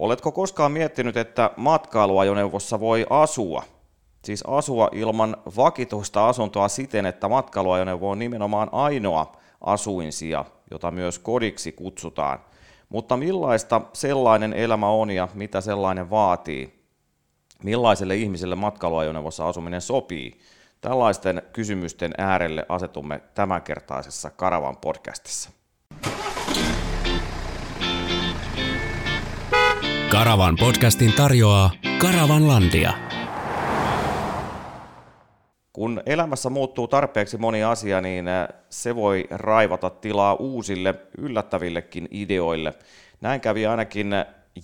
Oletko koskaan miettinyt, että matkailuajoneuvossa voi asua? Siis asua ilman vakituista asuntoa siten, että matkailuajoneuvo on nimenomaan ainoa asuinsija, jota myös kodiksi kutsutaan. Mutta millaista sellainen elämä on ja mitä sellainen vaatii? Millaiselle ihmiselle matkailuajoneuvossa asuminen sopii? Tällaisten kysymysten äärelle asetumme tämänkertaisessa Karavan podcastissa. Karavan podcastin tarjoaa Karavanlandia. Kun elämässä muuttuu tarpeeksi moni asia, niin äh, se voi raivata tilaa uusille, yllättävillekin ideoille. Näin kävi ainakin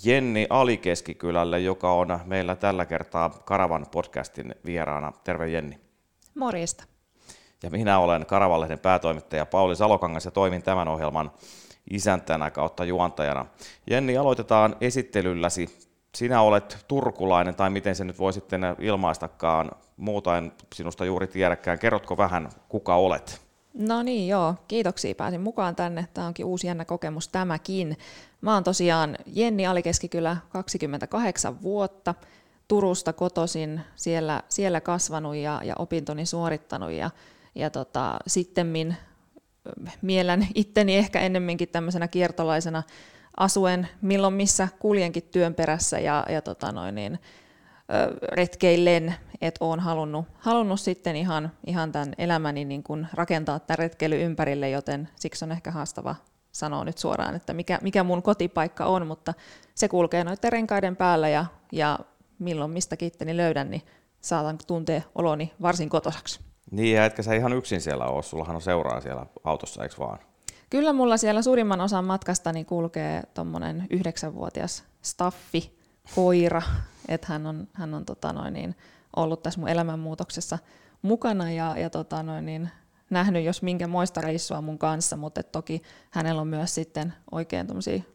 Jenni Alikeskikylälle, joka on meillä tällä kertaa Karavan podcastin vieraana. Terve Jenni. Morjesta. Ja minä olen Karavalehden päätoimittaja Pauli Salokangas ja toimin tämän ohjelman isäntänä kautta juontajana. Jenni, aloitetaan esittelylläsi. Sinä olet turkulainen, tai miten se nyt voi sitten ilmaistakaan, muuta en sinusta juuri tiedäkään. Kerrotko vähän, kuka olet? No niin, joo. Kiitoksia. Pääsin mukaan tänne. Tämä onkin uusi jännä kokemus tämäkin. Mä oon tosiaan Jenni Alikeskikylä, 28 vuotta. Turusta kotosin, siellä, siellä kasvanut ja, ja opintoni suorittanut. Ja, ja tota, sittemmin mielen itteni ehkä ennemminkin tämmöisenä kiertolaisena asuen milloin missä kuljenkin työn perässä ja, ja tota noin niin, retkeillen, että olen halunnut, halunnut sitten ihan, ihan tämän elämäni niin kuin rakentaa tämän retkeily ympärille, joten siksi on ehkä haastava sanoa nyt suoraan, että mikä, mikä mun kotipaikka on, mutta se kulkee noiden renkaiden päällä ja, ja milloin mistäkin itteni löydän, niin saatan tuntea oloni varsin kotosaksi. Niin, ja etkä sä ihan yksin siellä ole, sullahan on seuraa siellä autossa, eikö vaan? Kyllä mulla siellä suurimman osan matkastani kulkee tuommoinen yhdeksänvuotias staffi, koira, että hän on, hän on tota noin niin, ollut tässä mun elämänmuutoksessa mukana ja, ja tota noin niin, nähnyt jos minkä moista reissua mun kanssa, mutta toki hänellä on myös sitten oikein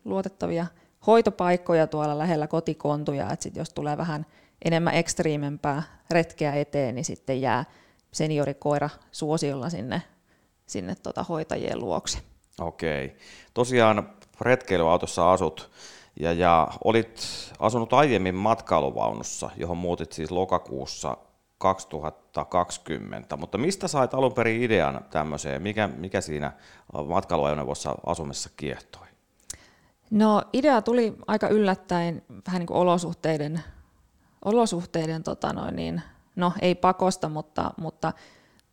luotettavia hoitopaikkoja tuolla lähellä kotikontuja, että jos tulee vähän enemmän ekstriimempää retkeä eteen, niin sitten jää seniorikoira suosiolla sinne, sinne tota hoitajien luokse. Okei. Tosiaan retkeilyautossa asut ja, ja olit asunut aiemmin matkailuvaunussa, johon muutit siis lokakuussa 2020, mutta mistä sait alun perin idean tämmöiseen? Mikä, mikä siinä matkailuajoneuvossa asumisessa kiehtoi? No idea tuli aika yllättäen vähän niin kuin olosuhteiden, olosuhteiden tota noin niin, no ei pakosta, mutta, mutta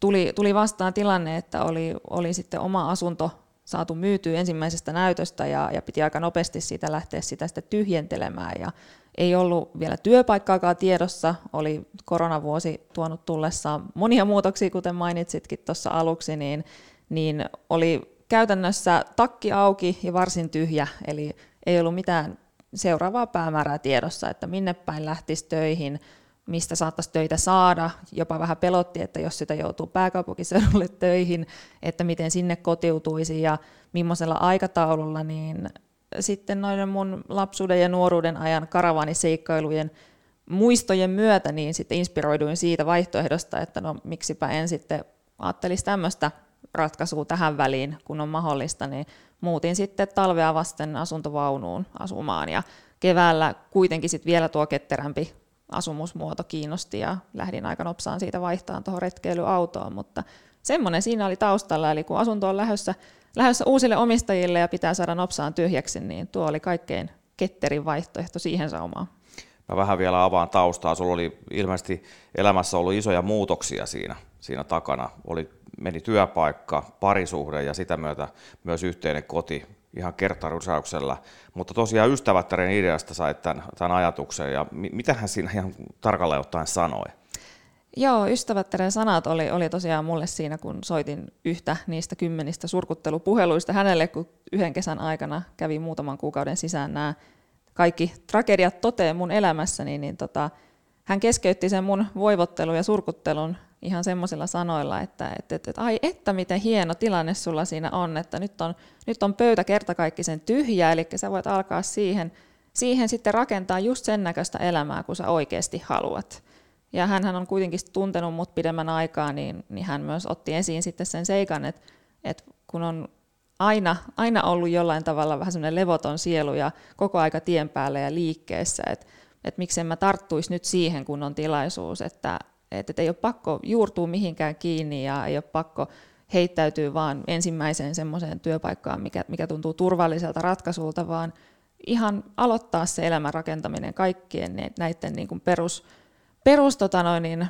tuli, tuli vastaan tilanne, että oli, oli sitten oma asunto saatu myytyä ensimmäisestä näytöstä ja, ja piti aika nopeasti siitä lähteä sitä sitten tyhjentelemään. Ja ei ollut vielä työpaikkaakaan tiedossa, oli koronavuosi tuonut tullessaan monia muutoksia, kuten mainitsitkin tuossa aluksi, niin, niin oli käytännössä takki auki ja varsin tyhjä, eli ei ollut mitään seuraavaa päämäärää tiedossa, että minne päin lähtisi töihin, mistä saattaisi töitä saada. Jopa vähän pelotti, että jos sitä joutuu pääkaupunkiseudulle töihin, että miten sinne kotiutuisi ja millaisella aikataululla, niin sitten noiden mun lapsuuden ja nuoruuden ajan karavaniseikkailujen muistojen myötä niin sitten inspiroiduin siitä vaihtoehdosta, että no miksipä en sitten ajattelisi tämmöistä ratkaisua tähän väliin, kun on mahdollista, niin muutin sitten talvea vasten asuntovaunuun asumaan ja keväällä kuitenkin sitten vielä tuo ketterämpi asumusmuoto kiinnosti ja lähdin aika nopsaan siitä vaihtaan tuohon retkeilyautoon, mutta semmoinen siinä oli taustalla, eli kun asunto on lähdössä, lähdössä uusille omistajille ja pitää saada nopsaan tyhjäksi, niin tuo oli kaikkein ketterin vaihtoehto siihen saumaan. Mä vähän vielä avaan taustaa. Sulla oli ilmeisesti elämässä ollut isoja muutoksia siinä, siinä takana. Oli, meni työpaikka, parisuhde ja sitä myötä myös yhteinen koti ihan kertarysäyksellä. Mutta tosiaan ystävättären ideasta sait tämän, tämän ajatuksen ja mitä hän siinä ihan tarkalleen ottaen sanoi? Joo, ystävättären sanat oli, oli tosiaan mulle siinä, kun soitin yhtä niistä kymmenistä surkuttelupuheluista hänelle, kun yhden kesän aikana kävi muutaman kuukauden sisään nämä kaikki tragediat toteen mun elämässäni, niin tota, hän keskeytti sen mun voivottelun ja surkuttelun ihan semmoisilla sanoilla, että, että, että, että ai että miten hieno tilanne sulla siinä on, että nyt on, nyt on pöytä kertakaikkisen tyhjä, eli sä voit alkaa siihen, siihen sitten rakentaa just sen näköistä elämää, kun sä oikeasti haluat. Ja hän on kuitenkin tuntenut mut pidemmän aikaa, niin, niin hän myös otti esiin sitten sen seikan, että, että kun on aina, aina ollut jollain tavalla vähän semmoinen levoton sielu ja koko aika tien päällä ja liikkeessä, että et miksei mä tarttuisi nyt siihen, kun on tilaisuus, että et, et ei ole pakko juurtua mihinkään kiinni ja ei ole pakko heittäytyy vaan ensimmäiseen semmoiseen työpaikkaan, mikä, mikä tuntuu turvalliselta ratkaisulta, vaan ihan aloittaa se elämän rakentaminen kaikkien näiden niin kuin perus, perus tota noin, niin,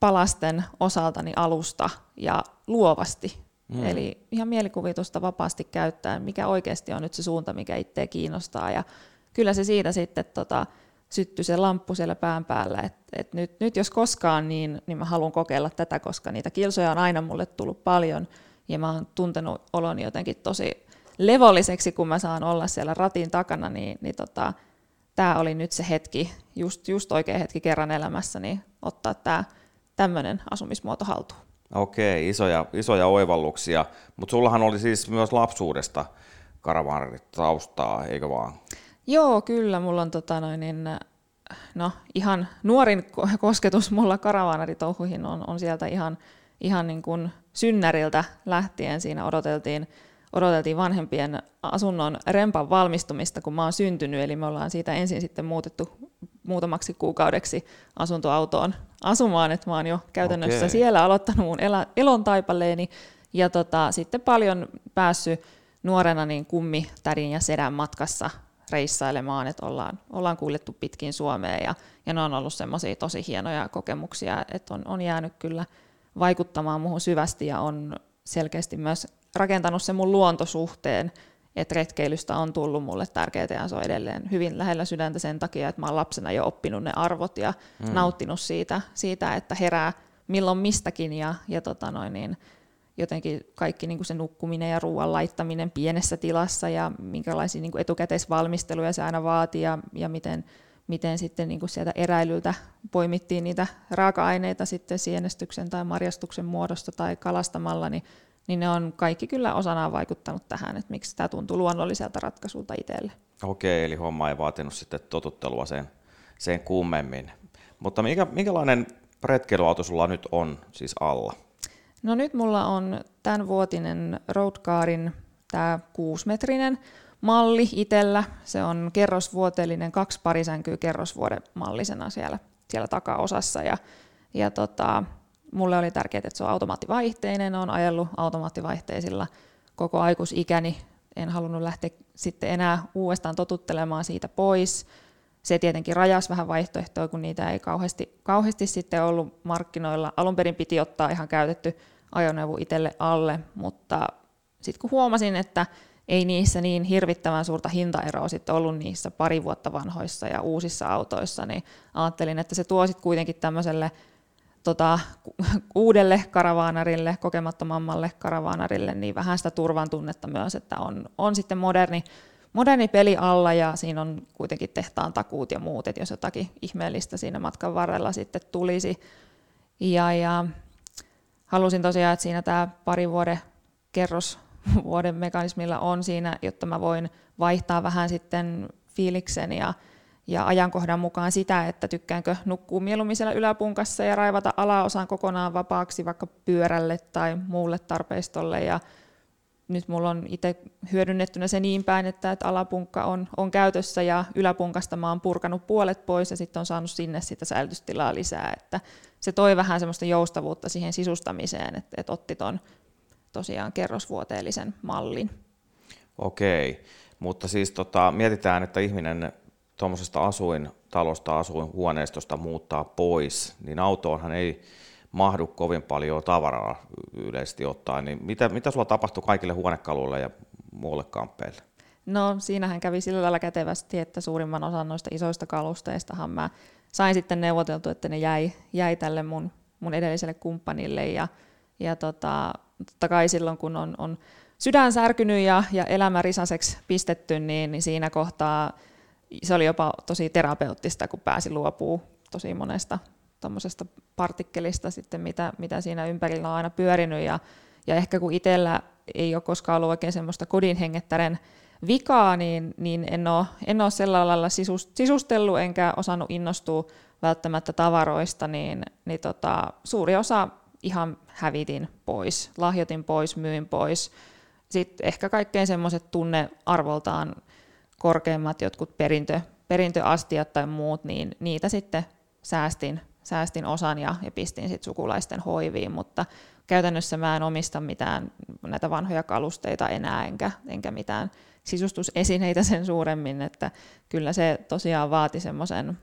palasten osalta niin alusta ja luovasti. Mm. Eli ihan mielikuvitusta vapaasti käyttäen, mikä oikeasti on nyt se suunta, mikä itseä kiinnostaa. Ja kyllä se siitä sitten tota, syttyi se lamppu siellä pään päällä, että et nyt, nyt jos koskaan, niin, niin mä haluan kokeilla tätä, koska niitä kilsoja on aina mulle tullut paljon, ja mä oon tuntenut oloni jotenkin tosi levolliseksi, kun mä saan olla siellä ratin takana, niin, niin tota, tämä oli nyt se hetki, just, just oikea hetki kerran elämässä, niin ottaa tämä tämmöinen asumismuoto haltuun. Okei, isoja, isoja oivalluksia, mutta sullahan oli siis myös lapsuudesta taustaa, eikö vaan? Joo, kyllä. Mulla on tota noin, niin, no, ihan nuorin kosketus mulla karavaanaritouhuihin on, on sieltä ihan, ihan niin kuin synnäriltä lähtien. Siinä odoteltiin, odoteltiin vanhempien asunnon rempan valmistumista, kun mä oon syntynyt, eli me ollaan siitä ensin sitten muutettu muutamaksi kuukaudeksi asuntoautoon asumaan, että mä oon jo käytännössä okay. siellä aloittanut mun elä, elon taipaleeni, ja tota, sitten paljon päässyt nuorena niin kummi, tädin ja sedän matkassa reissailemaan, että ollaan, ollaan kuljettu pitkin Suomea ja, ja ne on ollut semmoisia tosi hienoja kokemuksia, että on, on jäänyt kyllä vaikuttamaan muuhun syvästi ja on selkeästi myös rakentanut sen mun luontosuhteen, että retkeilystä on tullut mulle tärkeää ja se on edelleen hyvin lähellä sydäntä sen takia, että mä oon lapsena jo oppinut ne arvot ja mm. nauttinut siitä, siitä, että herää milloin mistäkin ja, ja tota noin, niin, jotenkin kaikki niin kuin se nukkuminen ja ruoan laittaminen pienessä tilassa ja minkälaisia niin kuin etukäteisvalmisteluja se aina vaatii ja, ja miten, miten sitten niin kuin sieltä eräilyltä poimittiin niitä raaka-aineita sitten sienestyksen tai marjastuksen muodosta tai kalastamalla, niin, niin ne on kaikki kyllä osanaan vaikuttanut tähän, että miksi tämä tuntuu luonnolliselta ratkaisulta itselle. Okei, eli homma ei vaatinut sitten totuttelua sen, sen kummemmin. Mutta mikä, minkälainen retkeilyauto sulla nyt on siis alla? No nyt mulla on tämänvuotinen Roadcarin tämä kuusimetrinen malli itellä. Se on kerrosvuoteellinen, kaksi parisänkyä kerrosvuoden mallisena siellä, siellä takaosassa. Ja, ja tota, mulle oli tärkeää, että se on automaattivaihteinen. Olen ajellut automaattivaihteisilla koko aikuisikäni. En halunnut lähteä sitten enää uudestaan totuttelemaan siitä pois. Se tietenkin rajasi vähän vaihtoehtoja, kun niitä ei kauheasti, kauheasti sitten ollut markkinoilla. Alun perin piti ottaa ihan käytetty ajoneuvo itselle alle, mutta sitten kun huomasin, että ei niissä niin hirvittävän suurta hintaeroa sitten ollut niissä pari vuotta vanhoissa ja uusissa autoissa, niin ajattelin, että se tuo sitten kuitenkin tämmöiselle tota, uudelle karavaanarille, kokemattomammalle karavaanarille, niin vähän sitä turvan tunnetta myös, että on, on sitten moderni, moderni peli alla ja siinä on kuitenkin tehtaan takuut ja muut, että jos jotakin ihmeellistä siinä matkan varrella sitten tulisi. Ja, ja halusin tosiaan, että siinä tämä pari vuoden kerros vuoden mekanismilla on siinä, jotta mä voin vaihtaa vähän sitten fiiliksen ja, ja ajankohdan mukaan sitä, että tykkäänkö nukkuu mieluummin siellä yläpunkassa ja raivata alaosan kokonaan vapaaksi vaikka pyörälle tai muulle tarpeistolle. Ja nyt mulla on itse hyödynnettynä se niin päin, että, että alapunkka on, on käytössä ja yläpunkasta mä oon purkanut puolet pois ja sitten on saanut sinne sitä säilytystilaa lisää. Että se toi vähän semmoista joustavuutta siihen sisustamiseen, että, että otti ton tosiaan kerrosvuoteellisen mallin. Okei, mutta siis tota, mietitään, että ihminen tuommoisesta asuintalosta, asuinhuoneistosta muuttaa pois, niin autoonhan ei mahdu kovin paljon tavaraa yleisesti ottaen. Niin mitä, mitä sulla tapahtui kaikille huonekaluille ja muulle kamppeille? No siinähän kävi sillä lailla kätevästi, että suurimman osan noista isoista kalusteistahan mä sain sitten neuvoteltu, että ne jäi, jäi tälle mun, mun edelliselle kumppanille ja, ja tota, totta kai silloin kun on, on sydän särkynyt ja, ja elämä risaseksi pistetty, niin, niin siinä kohtaa se oli jopa tosi terapeuttista, kun pääsi luopuu tosi monesta tuommoisesta partikkelista sitten, mitä, mitä siinä ympärillä on aina pyörinyt ja, ja ehkä kun itsellä ei ole koskaan ollut oikein semmoista kodin hengettären vikaa, niin, niin en, ole, en ole sillä lailla sisustellut enkä osannut innostua välttämättä tavaroista, niin, niin tota, suuri osa ihan hävitin pois, lahjoitin pois, myin pois. sitten ehkä kaikkein semmoiset tunnearvoltaan korkeimmat jotkut perintö, perintöastiat tai muut, niin niitä sitten säästin, säästin osan ja, ja pistin sitten sukulaisten hoiviin, mutta käytännössä mä en omista mitään näitä vanhoja kalusteita enää, enkä, enkä mitään sisustusesineitä sen suuremmin, että kyllä se tosiaan vaati semmoisen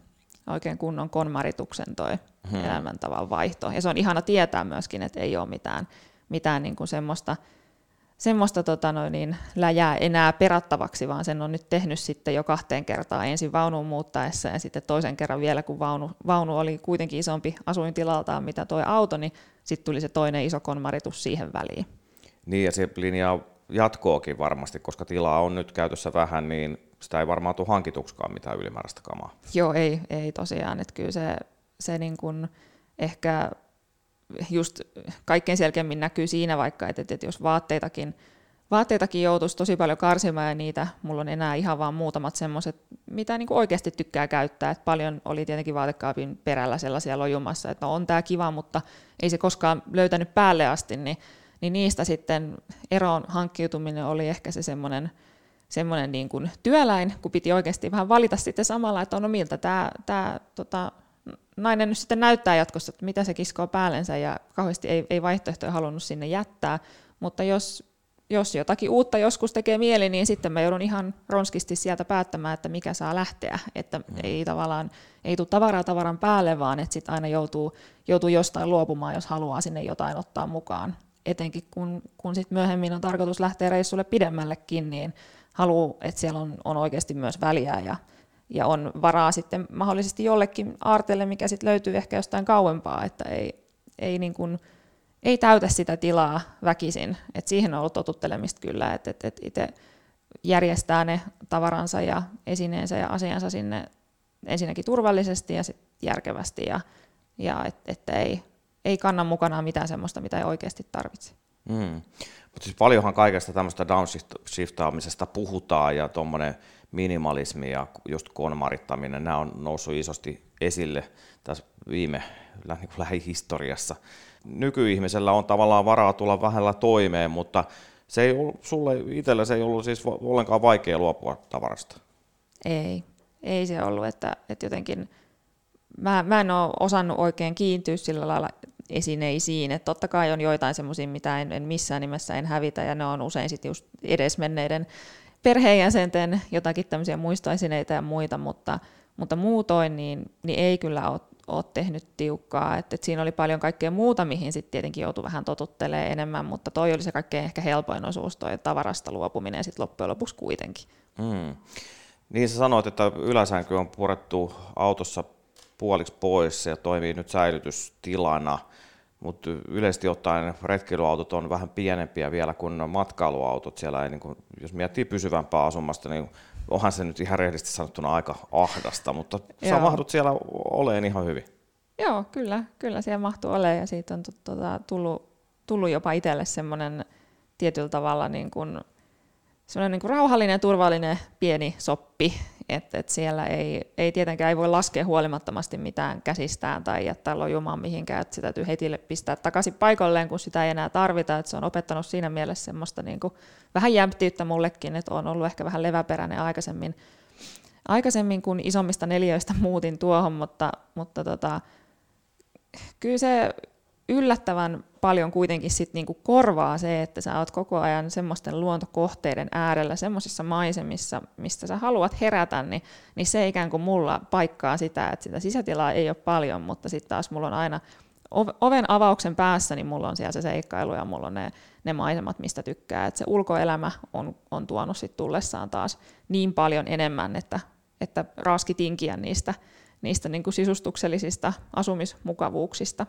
oikein kunnon konmarituksen toi hmm. elämäntavan vaihto. Ja se on ihana tietää myöskin, että ei ole mitään, mitään niin kuin semmoista, semmoista tota noin, niin, läjää enää perattavaksi, vaan sen on nyt tehnyt sitten jo kahteen kertaan ensin vaunuun muuttaessa ja sitten toisen kerran vielä, kun vaunu, vaunu oli kuitenkin isompi asuintilaltaan mitä tuo auto, niin sitten tuli se toinen iso konmaritus siihen väliin. Niin ja se linjaa jatkoakin varmasti, koska tilaa on nyt käytössä vähän, niin sitä ei varmaan tule hankituksikaan mitään ylimääräistä kamaa. Joo, ei, ei tosiaan. Että kyllä se, se niin kuin ehkä just kaikkein selkeämmin näkyy siinä vaikka, että, että jos vaatteitakin, vaatteitakin joutuisi tosi paljon karsimaan ja niitä, mulla on enää ihan vaan muutamat semmoiset, mitä niin oikeasti tykkää käyttää. Että paljon oli tietenkin vaatekaapin perällä sellaisia lojumassa, että no on tämä kiva, mutta ei se koskaan löytänyt päälle asti, niin, niin niistä sitten eroon hankkiutuminen oli ehkä se semmoinen, semmoinen niin kuin työläin, kun piti oikeasti vähän valita sitten samalla, että no miltä tämä, tämä tota, nainen nyt sitten näyttää jatkossa, että mitä se kiskoo päällensä ja kauheasti ei, ei vaihtoehtoja halunnut sinne jättää, mutta jos, jos jotakin uutta joskus tekee mieli, niin sitten mä joudun ihan ronskisti sieltä päättämään, että mikä saa lähteä, että mm. ei tavallaan, ei tule tavaraa tavaran päälle, vaan että sitten aina joutuu, joutuu jostain luopumaan, jos haluaa sinne jotain ottaa mukaan. Etenkin kun, kun sitten myöhemmin on tarkoitus lähteä reissulle pidemmällekin, niin haluaa, että siellä on, on oikeasti myös väliä ja, ja on varaa sitten mahdollisesti jollekin aarteelle, mikä sitten löytyy ehkä jostain kauempaa, että ei, ei, niin kuin, ei täytä sitä tilaa väkisin. Et siihen on ollut totuttelemista kyllä, että et, et itse järjestää ne tavaransa ja esineensä ja asiansa sinne ensinnäkin turvallisesti ja sit järkevästi ja, ja että et ei, ei kanna mukanaan mitään sellaista, mitä ei oikeasti tarvitse. Mm. Mutta siis paljonhan kaikesta tämmöistä downshiftaamisesta puhutaan ja tuommoinen minimalismi ja just konmarittaminen, nämä on noussut isosti esille tässä viime niin lähihistoriassa. Nykyihmisellä on tavallaan varaa tulla vähällä toimeen, mutta se ei ollut, sulle itsellä se ei ollut siis ollenkaan vaikea luopua tavarasta. Ei, ei se ollut, että, että jotenkin mä, mä en ole osannut oikein kiintyä sillä lailla esineisiin. Että totta kai on joitain semmoisia, mitä en, en missään nimessä en hävitä, ja ne on usein sitten just edesmenneiden perheenjäsenten jotakin tämmöisiä muistoesineitä ja muita, mutta, mutta muutoin niin, niin ei kyllä ole, ole tehnyt tiukkaa. Et, et siinä oli paljon kaikkea muuta, mihin sitten tietenkin joutui vähän totuttelemaan enemmän, mutta toi oli se kaikkein ehkä helpoin osuus, toi tavarasta luopuminen sitten loppujen lopuksi kuitenkin. Mm. Niin sä sanoit, että yläsänky on purettu autossa puoliksi pois ja toimii nyt säilytystilana, mutta yleisesti ottaen retkeilyautot on vähän pienempiä vielä kuin matkailuautot. Siellä ei, niin kuin, jos miettii pysyvämpää asumasta, niin onhan se nyt ihan rehellisesti sanottuna aika ahdasta, mutta sä mahdut siellä oleen ihan hyvin. Joo, kyllä, kyllä siellä mahtuu olemaan ja siitä on tuota, tullut, tullut jopa itselle semmoinen tietyllä tavalla niin kuin, semmoinen niin kuin rauhallinen ja turvallinen pieni soppi, että et siellä ei, ei tietenkään ei voi laskea huolimattomasti mitään käsistään tai jättää lojumaan mihinkään, että sitä täytyy heti pistää takaisin paikalleen, kun sitä ei enää tarvita, että se on opettanut siinä mielessä semmoista niin kuin vähän jämptiyttä mullekin, että on ollut ehkä vähän leväperäinen aikaisemmin, aikaisemmin kun isommista neljöistä muutin tuohon, mutta, mutta tota, kyllä se yllättävän paljon kuitenkin sit niinku korvaa se, että sä oot koko ajan semmoisten luontokohteiden äärellä, semmoisissa maisemissa, mistä sä haluat herätä, niin, niin se ikään kuin mulla paikkaa sitä, että sitä sisätilaa ei ole paljon, mutta sitten taas mulla on aina oven avauksen päässä, niin mulla on siellä se seikkailu ja mulla on ne, ne maisemat, mistä tykkää. Et se ulkoelämä on, on tuonut sit tullessaan taas niin paljon enemmän, että, että raaski tinkiä niistä, niistä niin kuin sisustuksellisista asumismukavuuksista.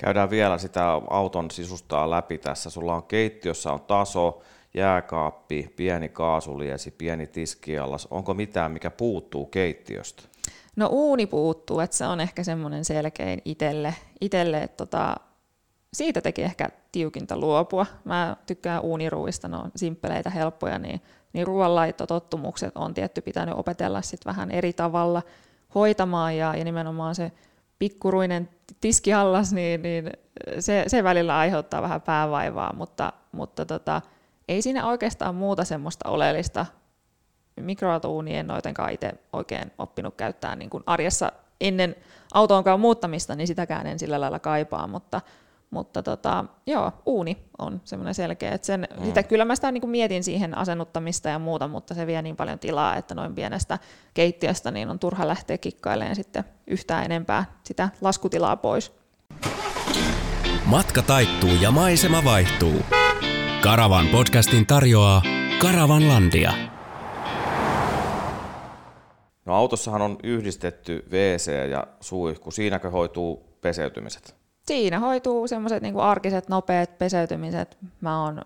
Käydään vielä sitä auton sisustaa läpi tässä. Sulla on keittiössä on taso, jääkaappi, pieni kaasuliesi, pieni tiskiallas. Onko mitään, mikä puuttuu keittiöstä? No uuni puuttuu, että se on ehkä semmoinen selkein itselle, itelle että tota, siitä teki ehkä tiukinta luopua. Mä tykkään uuniruuista, ne on simppeleitä, helppoja, niin, niin ruoanlaittotottumukset on tietty pitänyt opetella sit vähän eri tavalla hoitamaan ja, ja nimenomaan se pikkuruinen tiskiallas, niin, niin se, se välillä aiheuttaa vähän päävaivaa, mutta, mutta tota, ei siinä oikeastaan muuta semmoista oleellista. Mikroaaltouunia en noitenkaan itse oikein oppinut käyttää niin kuin arjessa ennen autoonkaan muuttamista, niin sitäkään en sillä lailla kaipaa, mutta, mutta tota, joo, uuni on semmoinen selkeä, että sen, mm. sitä, kyllä mä sitä niin kuin mietin siihen asennuttamista ja muuta, mutta se vie niin paljon tilaa, että noin pienestä keittiöstä niin on turha lähteä kikkailemaan sitten yhtään enempää sitä laskutilaa pois. Matka taittuu ja maisema vaihtuu. Karavan podcastin tarjoaa Karavanlandia. No autossahan on yhdistetty WC ja suihku. Siinäkö hoituu peseytymiset? Siinä hoituu semmoiset niin arkiset, nopeat peseytymiset. Mä oon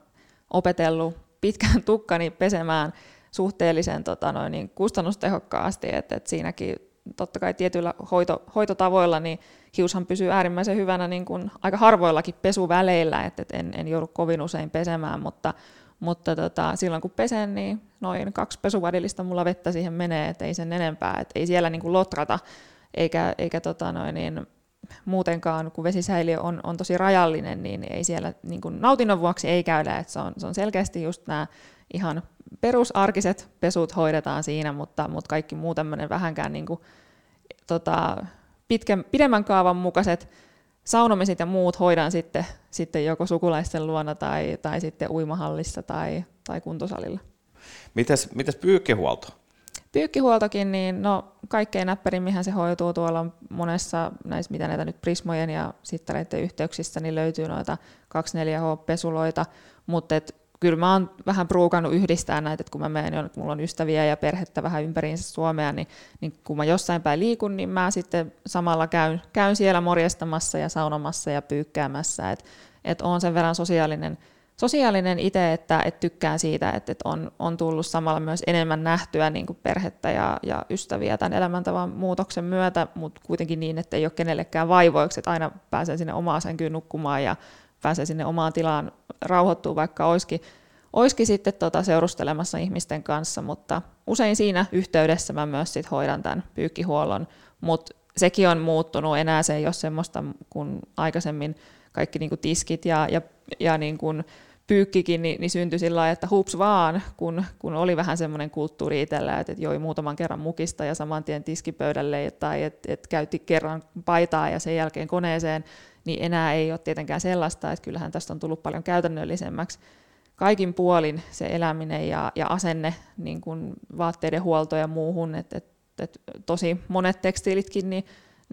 opetellut pitkän tukkani pesemään suhteellisen tota, noin, niin kustannustehokkaasti, että et siinäkin totta kai tietyillä hoito, hoitotavoilla niin hiushan pysyy äärimmäisen hyvänä niin kuin aika harvoillakin pesuväleillä, että et en, en joudu kovin usein pesemään, mutta, mutta tota, silloin kun pesen, niin noin kaksi pesuvadillista mulla vettä siihen menee, että ei sen enempää, että ei siellä niin kuin lotrata, eikä, eikä tota noin, niin muutenkaan, kun vesisäiliö on, on tosi rajallinen, niin ei siellä niin kuin nautinnon vuoksi ei käydä, että se on, se on selkeästi just nämä ihan perusarkiset pesut hoidetaan siinä, mutta, mutta kaikki muu tämmöinen vähänkään niin kuin, tota, pitkän, pidemmän kaavan mukaiset saunomiset ja muut hoidan sitten, sitten joko sukulaisten luona tai, tai sitten uimahallissa tai, tai kuntosalilla. Mites, mites pyykkihuolto? Pyykkihuoltokin, niin no kaikkein näppärimminhän se hoituu tuolla monessa näissä, mitä näitä nyt Prismojen ja sittareiden yhteyksissä, niin löytyy noita 24H-pesuloita, mutta et kyllä mä oon vähän pruukannut yhdistää näitä, että kun mä menen, kun mulla on ystäviä ja perhettä vähän ympäriinsä Suomea, niin, niin kun mä jossain päin liikun, niin mä sitten samalla käyn, käyn siellä morjestamassa ja saunomassa ja pyykkäämässä, että et on sen verran sosiaalinen, sosiaalinen itse, että et tykkään siitä, että et on, on tullut samalla myös enemmän nähtyä niin kuin perhettä ja, ja ystäviä tämän elämäntavan muutoksen myötä, mutta kuitenkin niin, että ei ole kenellekään vaivoiksi, että aina pääsee sinne omaan sänkyyn nukkumaan ja pääsee sinne omaan tilaan rauhoittuu, vaikka olisikin, olisikin sitten tota seurustelemassa ihmisten kanssa, mutta usein siinä yhteydessä mä myös sit hoidan tämän pyykkihuollon, mutta sekin on muuttunut, enää se ei ole semmoista kuin aikaisemmin kaikki niin kuin tiskit ja, ja, ja niin kuin pyykkikin niin, niin syntyi sillä lailla, että hups vaan, kun, kun oli vähän semmoinen kulttuuri itsellä, että, että joi muutaman kerran mukista ja saman tien tiskipöydälle tai että, että käytti kerran paitaa ja sen jälkeen koneeseen, niin enää ei ole tietenkään sellaista, että kyllähän tästä on tullut paljon käytännöllisemmäksi. Kaikin puolin se eläminen ja, ja asenne niin kuin vaatteiden huolto ja muuhun, että et, et tosi monet tekstiilitkin, niin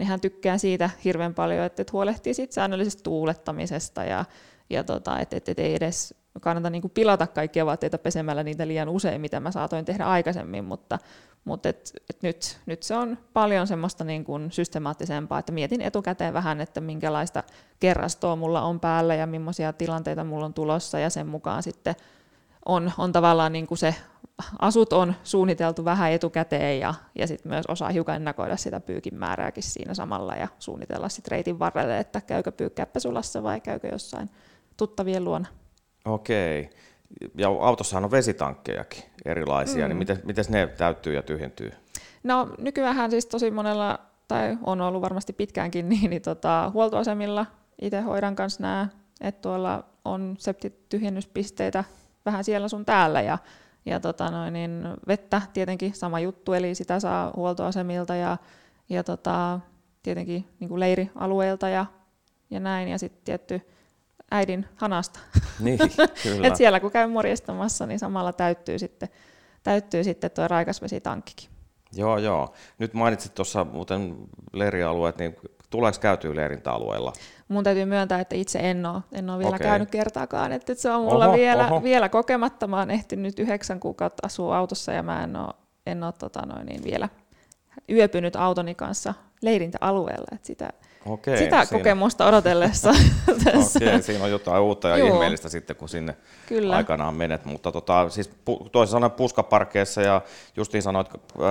nehän tykkää siitä hirveän paljon, että et huolehtii siitä säännöllisestä tuulettamisesta ja, ja tota, että et, et ei edes kannata niin kuin pilata kaikkia vaatteita pesemällä niitä liian usein, mitä mä saatoin tehdä aikaisemmin, mutta, mutta et, et nyt, nyt se on paljon semmoista niin kuin systemaattisempaa, että mietin etukäteen vähän, että minkälaista kerrastoa mulla on päällä ja millaisia tilanteita mulla on tulossa ja sen mukaan sitten on, on tavallaan niin kuin se asut on suunniteltu vähän etukäteen ja, ja sitten myös osaa hiukan ennakoida sitä pyykin määrääkin siinä samalla ja suunnitella sitten reitin varrelle, että käykö pyykkää pesulassa vai käykö jossain tuttavien luona. Okei. Ja autossahan on vesitankkejakin erilaisia, niin mm. niin miten, miten ne täyttyy ja tyhjentyy? No nykyään siis tosi monella, tai on ollut varmasti pitkäänkin, niin, niin tota, huoltoasemilla itse hoidan kanssa nämä, että tuolla on septityhjennyspisteitä vähän siellä sun täällä ja, ja tota noin, niin vettä tietenkin sama juttu, eli sitä saa huoltoasemilta ja, ja tota, tietenkin niin kuin leirialueilta ja, ja näin, ja sitten tietty äidin hanasta. Niin, kyllä. Et siellä kun käy morjestamassa, niin samalla täyttyy sitten, täyttyy sitten tuo raikasvesitankkikin. Joo, joo. Nyt mainitsit tuossa muuten leirialueet, niin tuleeko käytyä leirintäalueella? Mun täytyy myöntää, että itse en ole, en ole vielä okay. käynyt kertaakaan, että se on mulla oho, vielä, oho. vielä kokematta. Mä oon ehtinyt yhdeksän kuukautta asua autossa ja mä en ole, en ole tota noin, niin vielä yöpynyt autoni kanssa leirintäalueella. Että sitä, Okei, sitä siinä... kokemusta odotellessa. Okei, siinä on jotain uutta ja Joo. ihmeellistä sitten, kun sinne Kyllä. aikanaan menet. Mutta tota, siis toisin sanoen puskaparkeissa ja justiin sanoit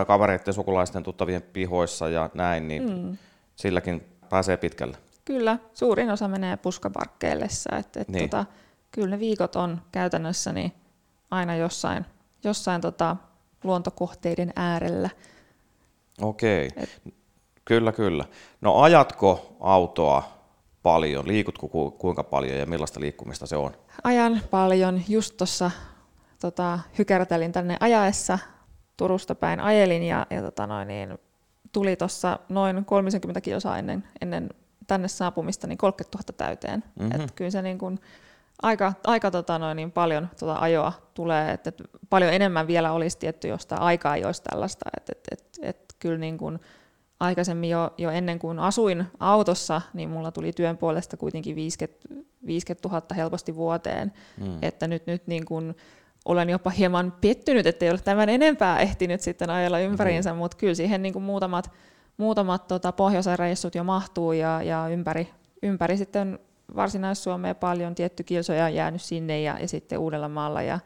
kavereiden, sukulaisten, tuttavien pihoissa ja näin, niin mm. silläkin pääsee pitkälle. Kyllä, suurin osa menee puskaparkkeillessa. Et, et niin. tota, kyllä ne viikot on käytännössä niin aina jossain, jossain tota, luontokohteiden äärellä. Okei. Et, Kyllä, kyllä. No ajatko autoa paljon? Liikutko ku, kuinka paljon ja millaista liikkumista se on? Ajan paljon. Just tuossa tota, hykertelin tänne ajaessa, Turusta päin ajelin ja, ja tota noin, niin, tuli tuossa noin 30 kilsaa ennen, ennen tänne saapumista niin 30 000 täyteen. Mm-hmm. Et kyllä se niin kuin, aika, aika tota noin, niin paljon tota ajoa tulee, että et paljon enemmän vielä olisi tietty jostain aikaa jos tällaista, että et, et, et, kyllä niin kuin aikaisemmin jo, jo ennen kuin asuin autossa, niin mulla tuli työn puolesta kuitenkin 50, 50 000 helposti vuoteen, mm. että nyt, nyt niin kuin olen jopa hieman pettynyt, että ei ole tämän enempää ehtinyt sitten ajella ympäriinsä, mm. mutta kyllä siihen niin kuin muutamat, muutamat tota, pohjoisen reissut jo mahtuu ja, ja ympäri, ympäri sitten Varsinais-Suomeen paljon, tietty kilsoja on jäänyt sinne ja, ja sitten Uudellamaalla ja,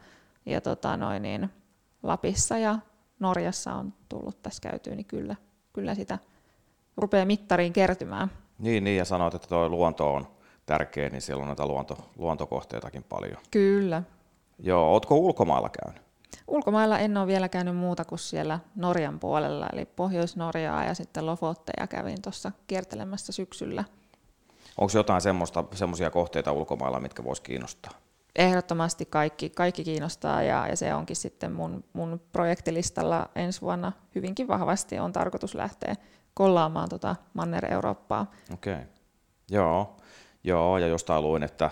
ja tota noin niin, Lapissa ja Norjassa on tullut tässä käytyä, niin kyllä, kyllä sitä rupeaa mittariin kertymään. Niin, niin ja sanoit, että tuo luonto on tärkeä, niin siellä on näitä luonto, luontokohteitakin paljon. Kyllä. Joo, ootko ulkomailla käynyt? Ulkomailla en ole vielä käynyt muuta kuin siellä Norjan puolella, eli Pohjois-Norjaa ja sitten Lofotteja kävin tuossa kiertelemässä syksyllä. Onko jotain semmoisia kohteita ulkomailla, mitkä voisi kiinnostaa? Ehdottomasti kaikki, kaikki kiinnostaa ja, ja se onkin sitten mun, mun projektilistalla ensi vuonna hyvinkin vahvasti on tarkoitus lähteä kollaamaan tota Manner-Eurooppaa. Okei, okay. joo. joo, ja jostain luin, että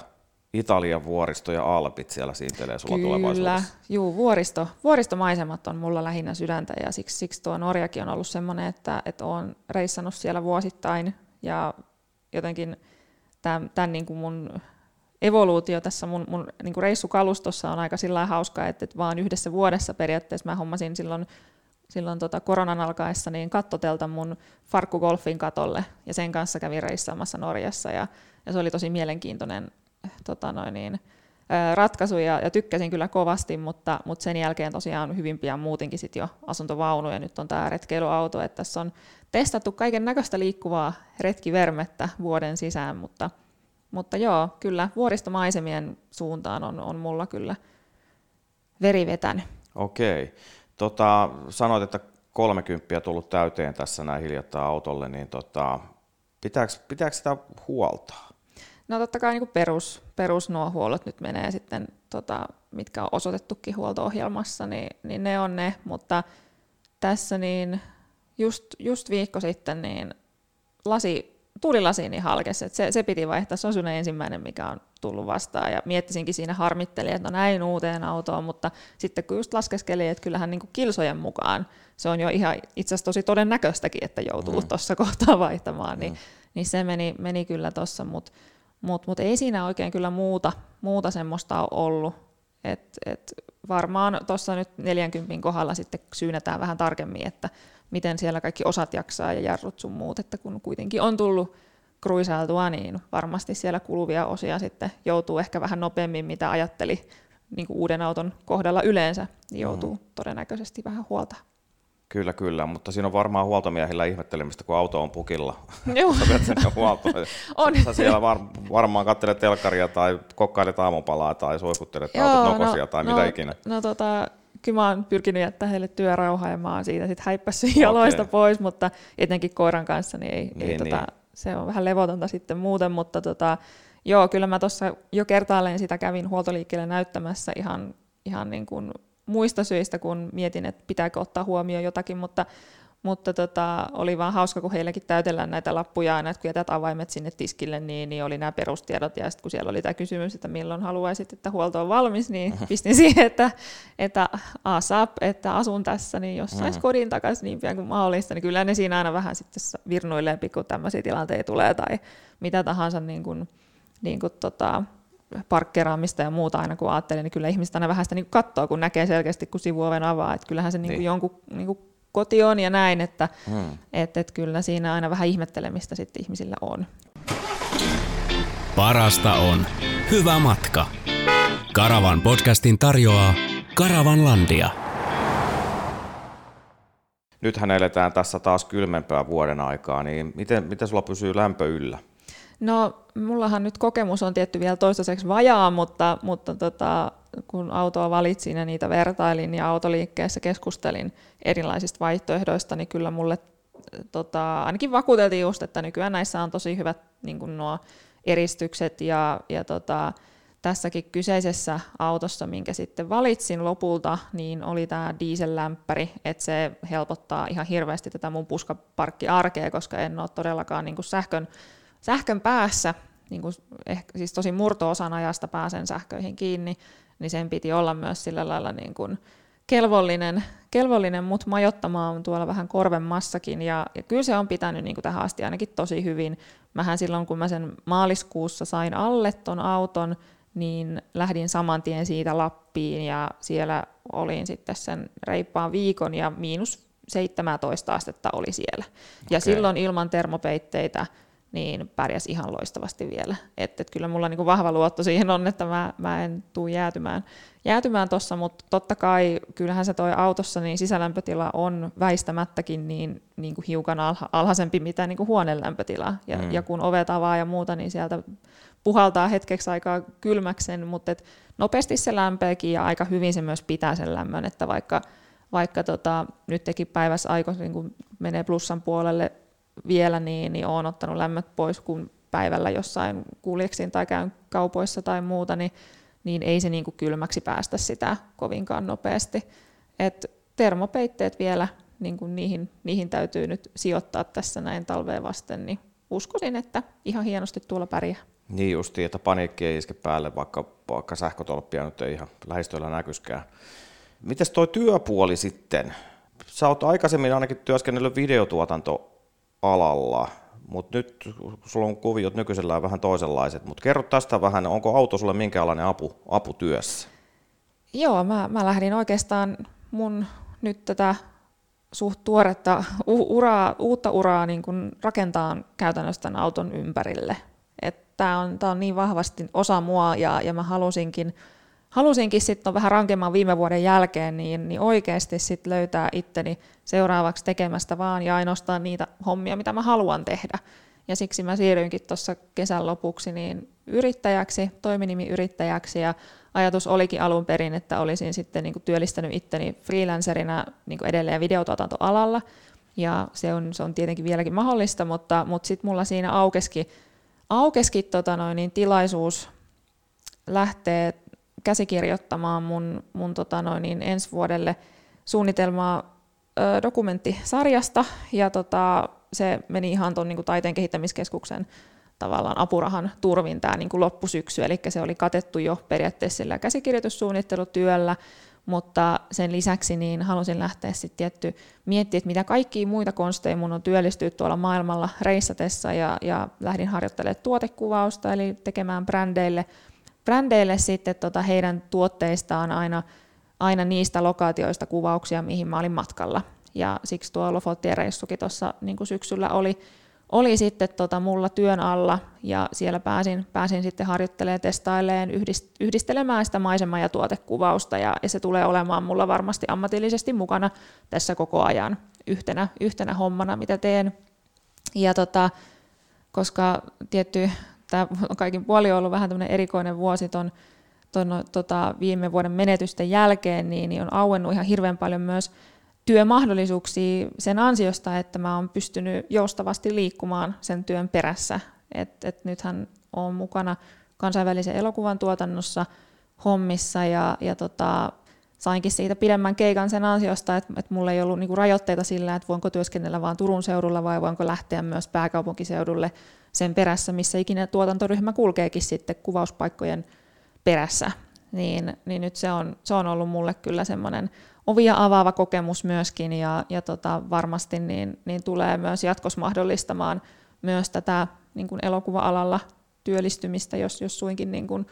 Italian vuoristo ja Alpit siellä siintelee sulla Kyllä, tulevaisuudessa. juu, vuoristo, vuoristomaisemat on mulla lähinnä sydäntä ja siksi, siksi tuo Norjakin on ollut semmoinen, että, että olen reissannut siellä vuosittain ja jotenkin tämän, tämän niin kuin mun evoluutio tässä mun, mun niin kuin reissukalustossa on aika sillä hauska, että, että vaan yhdessä vuodessa periaatteessa mä hommasin silloin, silloin tota koronan alkaessa niin kattotelta mun farkkugolfin katolle ja sen kanssa kävin reissaamassa Norjassa ja, ja se oli tosi mielenkiintoinen tota noin niin, ratkaisu ja, tykkäsin kyllä kovasti, mutta, mutta sen jälkeen tosiaan hyvin pian muutinkin sit jo asuntovaunu ja nyt on tämä retkeilyauto, että tässä on testattu kaiken näköistä liikkuvaa retkivermettä vuoden sisään, mutta, mutta joo, kyllä vuoristomaisemien suuntaan on, on mulla kyllä veri vetänyt. Okei. Tota, sanoit, että 30 tullut täyteen tässä näin hiljattain autolle, niin tota, pitääkö, pitääkö sitä huoltaa? No totta kai niin perus, perus nuo huollot nyt menee sitten, tota, mitkä on osoitettukin huolto-ohjelmassa, niin, niin ne on ne, mutta tässä niin just, just viikko sitten niin lasi, tuulilasi niin halkesi, että se, se piti vaihtaa, se on ensimmäinen, mikä on tullut vastaan ja miettisinkin siinä harmitteli, että no näin uuteen autoon, mutta sitten kun just laskeskeli, että kyllähän niin kilsojen mukaan se on jo ihan itse asiassa tosi todennäköistäkin, että joutuu mm. tuossa kohtaa vaihtamaan, niin, mm. niin se meni, meni kyllä tuossa, mutta mutta mut ei siinä oikein kyllä muuta, muuta semmoista ole ollut. Et, et varmaan tuossa nyt 40 kohdalla sitten syynätään vähän tarkemmin, että miten siellä kaikki osat jaksaa ja jarrut sun muut, että kun kuitenkin on tullut kruisailtua, niin varmasti siellä kuluvia osia sitten joutuu ehkä vähän nopeammin, mitä ajatteli niin kuin uuden auton kohdalla yleensä, niin joutuu mm. todennäköisesti vähän huolta. Kyllä, kyllä, mutta siinä on varmaan huoltomiehillä ihmettelemistä, kun auto on pukilla. Joo. sen on. Sä siellä var, varmaan katselet telkkaria tai kokkailet aamupalaa tai suihkuttelet Joo, autot nokosia no, tai no, mitä ikinä. No tota, kyllä mä oon pyrkinyt jättää heille työrauhaa ja mä oon siitä sitten häippässyt okay. jaloista pois, mutta etenkin koiran kanssa niin ei, niin, ei tota, niin. se on vähän levotonta sitten muuten, mutta tota, joo, kyllä mä tuossa jo kertaalleen sitä kävin huoltoliikkeelle näyttämässä ihan, ihan niin kuin muista syistä, kun mietin, että pitääkö ottaa huomioon jotakin, mutta, mutta tota, oli vaan hauska, kun heilläkin täytellään näitä lappuja aina, että kun jätät avaimet sinne tiskille, niin, niin oli nämä perustiedot, ja sitten kun siellä oli tämä kysymys, että milloin haluaisit, että huolto on valmis, niin pistin siihen, että, että ASAP, että asun tässä, niin jos saisi mm. kodin takaisin niin pian kuin mahdollista, niin kyllä ne siinä aina vähän sitten virnuilee, kun tämmöisiä tilanteita tulee, tai mitä tahansa niin kuin, niin kuin tota, parkkeraamista ja muuta aina kun ajattelee, niin kyllä ihmiset aina vähän sitä niin katsoo, kun näkee selkeästi, kun sivuoven avaa, että kyllähän se niin. Niin jonkun niin kuin koti on ja näin, että hmm. et, et kyllä siinä aina vähän ihmettelemistä sitten ihmisillä on. Parasta on hyvä matka. Karavan podcastin tarjoaa Karavanlandia. Nythän eletään tässä taas kylmempää vuoden aikaa, niin miten, miten sulla pysyy lämpö yllä? No, mullahan nyt kokemus on tietty vielä toistaiseksi vajaa, mutta, mutta tota, kun autoa valitsin ja niitä vertailin ja autoliikkeessä keskustelin erilaisista vaihtoehdoista, niin kyllä mulle tota, ainakin vakuuteltiin just, että nykyään näissä on tosi hyvät niin nuo eristykset ja, ja tota, tässäkin kyseisessä autossa, minkä sitten valitsin lopulta, niin oli tämä diesellämppäri, että se helpottaa ihan hirveästi tätä mun puskaparkkiarkea, koska en ole todellakaan niin sähkön, sähkön päässä, niin kuin ehkä, siis tosi murto-osan ajasta pääsen sähköihin kiinni, niin sen piti olla myös sillä lailla niin kuin kelvollinen, kelvollinen mut majottamaan tuolla vähän korven massakin, ja, ja kyllä se on pitänyt niin kuin tähän asti ainakin tosi hyvin. Mähän silloin, kun mä sen maaliskuussa sain alle ton auton, niin lähdin saman tien siitä Lappiin ja siellä olin sitten sen reippaan viikon ja miinus 17 astetta oli siellä. Ja okay. silloin ilman termopeitteitä niin pärjäs ihan loistavasti vielä. Että et kyllä mulla niinku vahva luotto siihen on, että mä, mä en tule jäätymään jäätymään tuossa, mutta totta kai kyllähän se toi autossa, niin sisälämpötila on väistämättäkin niin, niin kuin hiukan alha, alhaisempi mitä niin kuin huoneen lämpötila. Ja, mm. ja kun ovet avaa ja muuta, niin sieltä puhaltaa hetkeksi aikaa kylmäksen, mutta et nopeasti se lämpeekin ja aika hyvin se myös pitää sen lämmön, että vaikka, vaikka tota, nyt teki päivässä aiko, niin menee plussan puolelle vielä, niin, niin olen ottanut lämmöt pois, kun päivällä jossain kuljeksin tai käyn kaupoissa tai muuta, niin, niin ei se niin kuin kylmäksi päästä sitä kovinkaan nopeasti. Et termopeitteet vielä, niin kuin niihin, niihin täytyy nyt sijoittaa tässä näin talveen vasten, niin uskoisin, että ihan hienosti tuolla pärjää. Niin justi, että paniikki ei iske päälle, vaikka, vaikka sähkötolppia nyt ei ihan lähistöllä näkyskään. Mites toi työpuoli sitten? Sä oot aikaisemmin ainakin työskennellyt videotuotantoalalla, mutta nyt sulla on kuviot nykyisellään vähän toisenlaiset. Mutta kerro tästä vähän, onko auto sulle minkälainen apu, apu työssä? Joo, mä, mä lähdin oikeastaan mun nyt tätä suht tuoretta uraa, uutta uraa niin kun rakentaa käytännössä tämän auton ympärille tämä on, on niin vahvasti osa mua ja, ja mä halusinkin, halusinkin sitten vähän rankemman viime vuoden jälkeen, niin, niin oikeasti sit löytää itteni seuraavaksi tekemästä vaan ja ainoastaan niitä hommia, mitä mä haluan tehdä. Ja siksi mä siirryinkin tuossa kesän lopuksi niin yrittäjäksi, toiminimiyrittäjäksi ja ajatus olikin alun perin, että olisin sitten niin kuin työllistänyt itteni freelancerina niin kuin edelleen videotuotantoalalla. Ja se on, se on tietenkin vieläkin mahdollista, mutta, mutta sitten mulla siinä aukeskin aukeskin tota noin, niin tilaisuus lähteä käsikirjoittamaan mun, mun tota noin, niin ensi vuodelle suunnitelmaa ö, dokumenttisarjasta, ja tota, se meni ihan tuon niin taiteen kehittämiskeskuksen tavallaan apurahan turvin tämä niin loppusyksy, eli se oli katettu jo periaatteessa sillä käsikirjoitussuunnittelutyöllä, mutta sen lisäksi niin halusin lähteä sitten tietty miettiä, että mitä kaikkia muita konsteja mun on työllistyä tuolla maailmalla reissatessa ja, ja lähdin harjoittelemaan tuotekuvausta, eli tekemään brändeille, brändeille sitten tota heidän tuotteistaan aina, aina niistä lokaatioista kuvauksia, mihin mä olin matkalla. Ja siksi tuo Lofottien reissukin tuossa niin syksyllä oli, oli sitten tota mulla työn alla ja siellä pääsin, pääsin sitten harjoittelemaan, testailemaan, yhdistelemään sitä maisema- ja tuotekuvausta ja, ja se tulee olemaan mulla varmasti ammatillisesti mukana tässä koko ajan yhtenä, yhtenä hommana, mitä teen. Ja tota, koska tietty tämä kaikin puoli on ollut vähän tämmöinen erikoinen vuosi ton, ton, tota, viime vuoden menetysten jälkeen, niin, niin on auennut ihan hirveän paljon myös työmahdollisuuksia sen ansiosta, että mä oon pystynyt joustavasti liikkumaan sen työn perässä. Et, et nythän on mukana kansainvälisen elokuvan tuotannossa hommissa ja, ja tota, sainkin siitä pidemmän keikan sen ansiosta, että, että mulla ei ollut niinku rajoitteita sillä, että voinko työskennellä vain Turun seudulla vai voinko lähteä myös pääkaupunkiseudulle sen perässä, missä ikinä tuotantoryhmä kulkeekin sitten kuvauspaikkojen perässä. Niin, niin nyt se on, se on ollut mulle kyllä semmoinen ovia avaava kokemus myöskin ja, ja tota, varmasti niin, niin tulee myös jatkossa mahdollistamaan myös tätä niin kuin elokuva-alalla työllistymistä, jos, jos suinkin niin kuin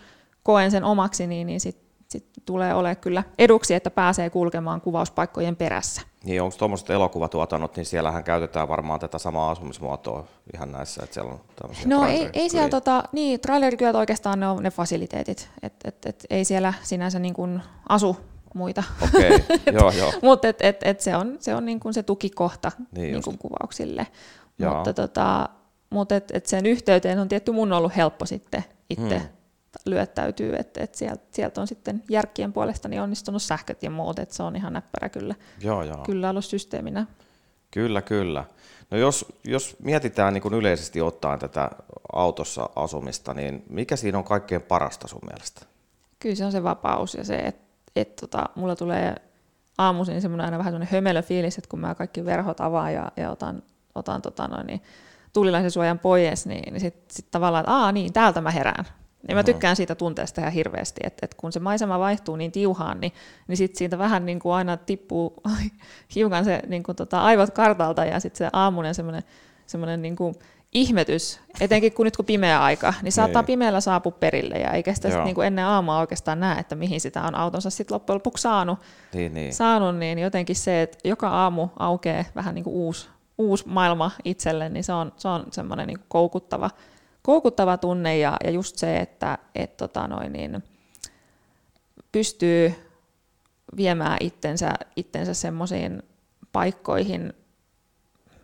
koen sen omaksi, niin, niin sitten sit tulee olemaan kyllä eduksi, että pääsee kulkemaan kuvauspaikkojen perässä. Niin, onko tuommoiset elokuvatuotannot, niin siellähän käytetään varmaan tätä samaa asumismuotoa ihan näissä, että siellä on No ei, ei siellä, tota, niin, trailerikyöt oikeastaan ne on ne fasiliteetit, että et, et, ei siellä sinänsä niin kuin asu muita. Okei, okay. joo, joo. Mutta et, et, et se on, se, on niin kuin se tukikohta niin niin kuin kuvauksille. Joo. Mutta tota, mut et, et sen yhteyteen on tietty mun ollut helppo sitten itse hmm. Lyöttäytyy, että et sieltä, sielt on sitten järkkien puolesta niin onnistunut sähköt ja muut, että se on ihan näppärä kyllä, joo, joo. kyllä ollut systeeminä. Kyllä, kyllä. No jos, jos mietitään niin kuin yleisesti ottaen tätä autossa asumista, niin mikä siinä on kaikkein parasta sun mielestä? Kyllä se on se vapaus ja se, että et tota, mulla tulee aamuisin semmoinen aina vähän semmoinen hömelö fiilis, että kun mä kaikki verhot avaan ja, ja otan, otan tota noin, niin tulilaisen suojan pois, niin, niin sitten sit tavallaan, että aa niin, täältä mä herään. Niin mä tykkään siitä tunteesta ihan hirveästi, että, että kun se maisema vaihtuu niin tiuhaan, niin, niin sit siitä vähän niin kuin aina tippuu hiukan se niin kuin tota, aivot kartalta ja sitten se aamunen semmoinen, semmoinen niin kuin ihmetys, etenkin kun nyt kun pimeä aika, niin saattaa niin. pimeällä saapua perille ja eikä sitä sit niin kuin ennen aamua oikeastaan näe, että mihin sitä on autonsa sitten loppujen lopuksi saanut, Niin, niin. saanut, niin jotenkin se, että joka aamu aukeaa vähän niin kuin uusi, uusi maailma itselle, niin se on, se on semmoinen niin kuin koukuttava, koukuttava tunne ja, ja just se, että et tota noin, niin pystyy viemään itsensä, itsensä semmoisiin paikkoihin,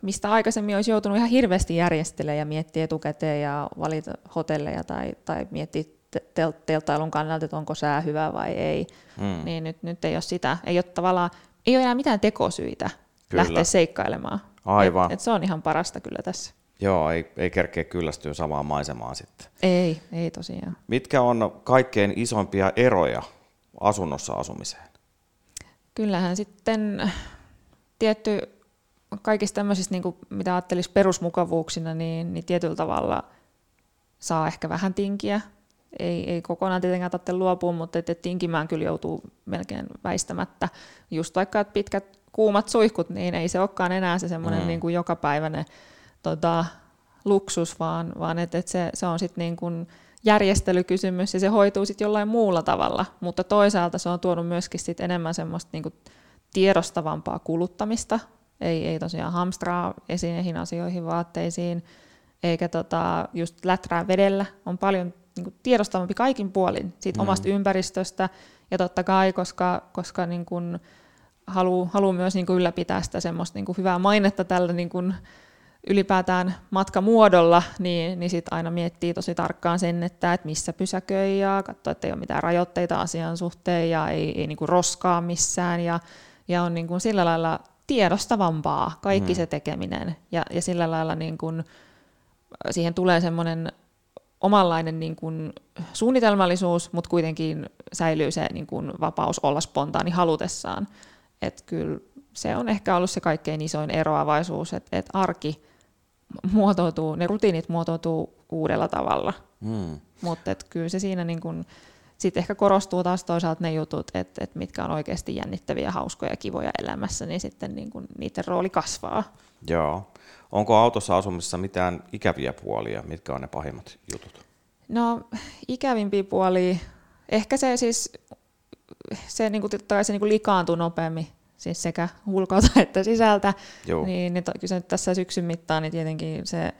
mistä aikaisemmin olisi joutunut ihan hirveästi järjestelemään ja miettiä etukäteen ja valita hotelleja tai, tai miettiä tel- telttailun kannalta, että onko sää hyvä vai ei. Mm. Niin nyt, nyt ei ole sitä, ei ole tavallaan, ei ole enää mitään tekosyitä Kyllä. lähteä seikkailemaan. Aivan. Et, et se on ihan parasta kyllä tässä. Joo, ei, ei kerkeä kyllästyä samaan maisemaan sitten. Ei, ei tosiaan. Mitkä on kaikkein isompia eroja asunnossa asumiseen? Kyllähän sitten tietty kaikista tämmöisistä, niin kuin, mitä ajattelisi perusmukavuuksina, niin, niin tietyllä tavalla saa ehkä vähän tinkiä. Ei, ei kokonaan tietenkään tarvitse luopua, mutta et, et tinkimään kyllä joutuu melkein väistämättä. Just vaikka että pitkät kuumat suihkut, niin ei se olekaan enää se semmoinen mm. niin kuin jokapäiväinen tota, luksus, vaan, vaan että et se, se on sitten niin kuin järjestelykysymys ja se hoituu sitten jollain muulla tavalla, mutta toisaalta se on tuonut myöskin sit enemmän semmoista niin kuin tiedostavampaa kuluttamista, ei, ei tosiaan hamstraa esineihin, asioihin, vaatteisiin, eikä tota, just läträä vedellä, on paljon niin kuin tiedostavampi kaikin puolin siitä mm. omasta ympäristöstä, ja totta kai, koska, koska niin kuin haluaa haluu myös niin kuin ylläpitää sitä semmoista niin kuin hyvää mainetta tällä niin kuin ylipäätään matkamuodolla, niin, niin sitten aina miettii tosi tarkkaan sen, että, että missä pysäköi ja katsoo, että ei ole mitään rajoitteita asian suhteen ja ei, ei niin kuin roskaa missään ja, ja on niin kuin sillä lailla tiedostavampaa kaikki mm. se tekeminen ja, ja sillä lailla niin kuin, siihen tulee semmoinen omanlainen niin kuin suunnitelmallisuus, mutta kuitenkin säilyy se niin kuin vapaus olla spontaani halutessaan. Et kyllä se on ehkä ollut se kaikkein isoin eroavaisuus, että et arki muotoutuu, ne rutiinit muotoutuu uudella tavalla. Mm. Mutta kyllä se siinä niin kun, sit ehkä korostuu taas toisaalta ne jutut, että et mitkä on oikeasti jännittäviä, hauskoja, kivoja elämässä, niin sitten niin kun niiden rooli kasvaa. Joo. Onko autossa asumisessa mitään ikäviä puolia? Mitkä on ne pahimmat jutut? No ikävimpiä puolia, ehkä se siis, se, niin kuin, se niin kuin likaantuu nopeammin siis sekä ulkoa että sisältä, Joo. niin, niin kyllä tässä syksyn mittaan niin tietenkin se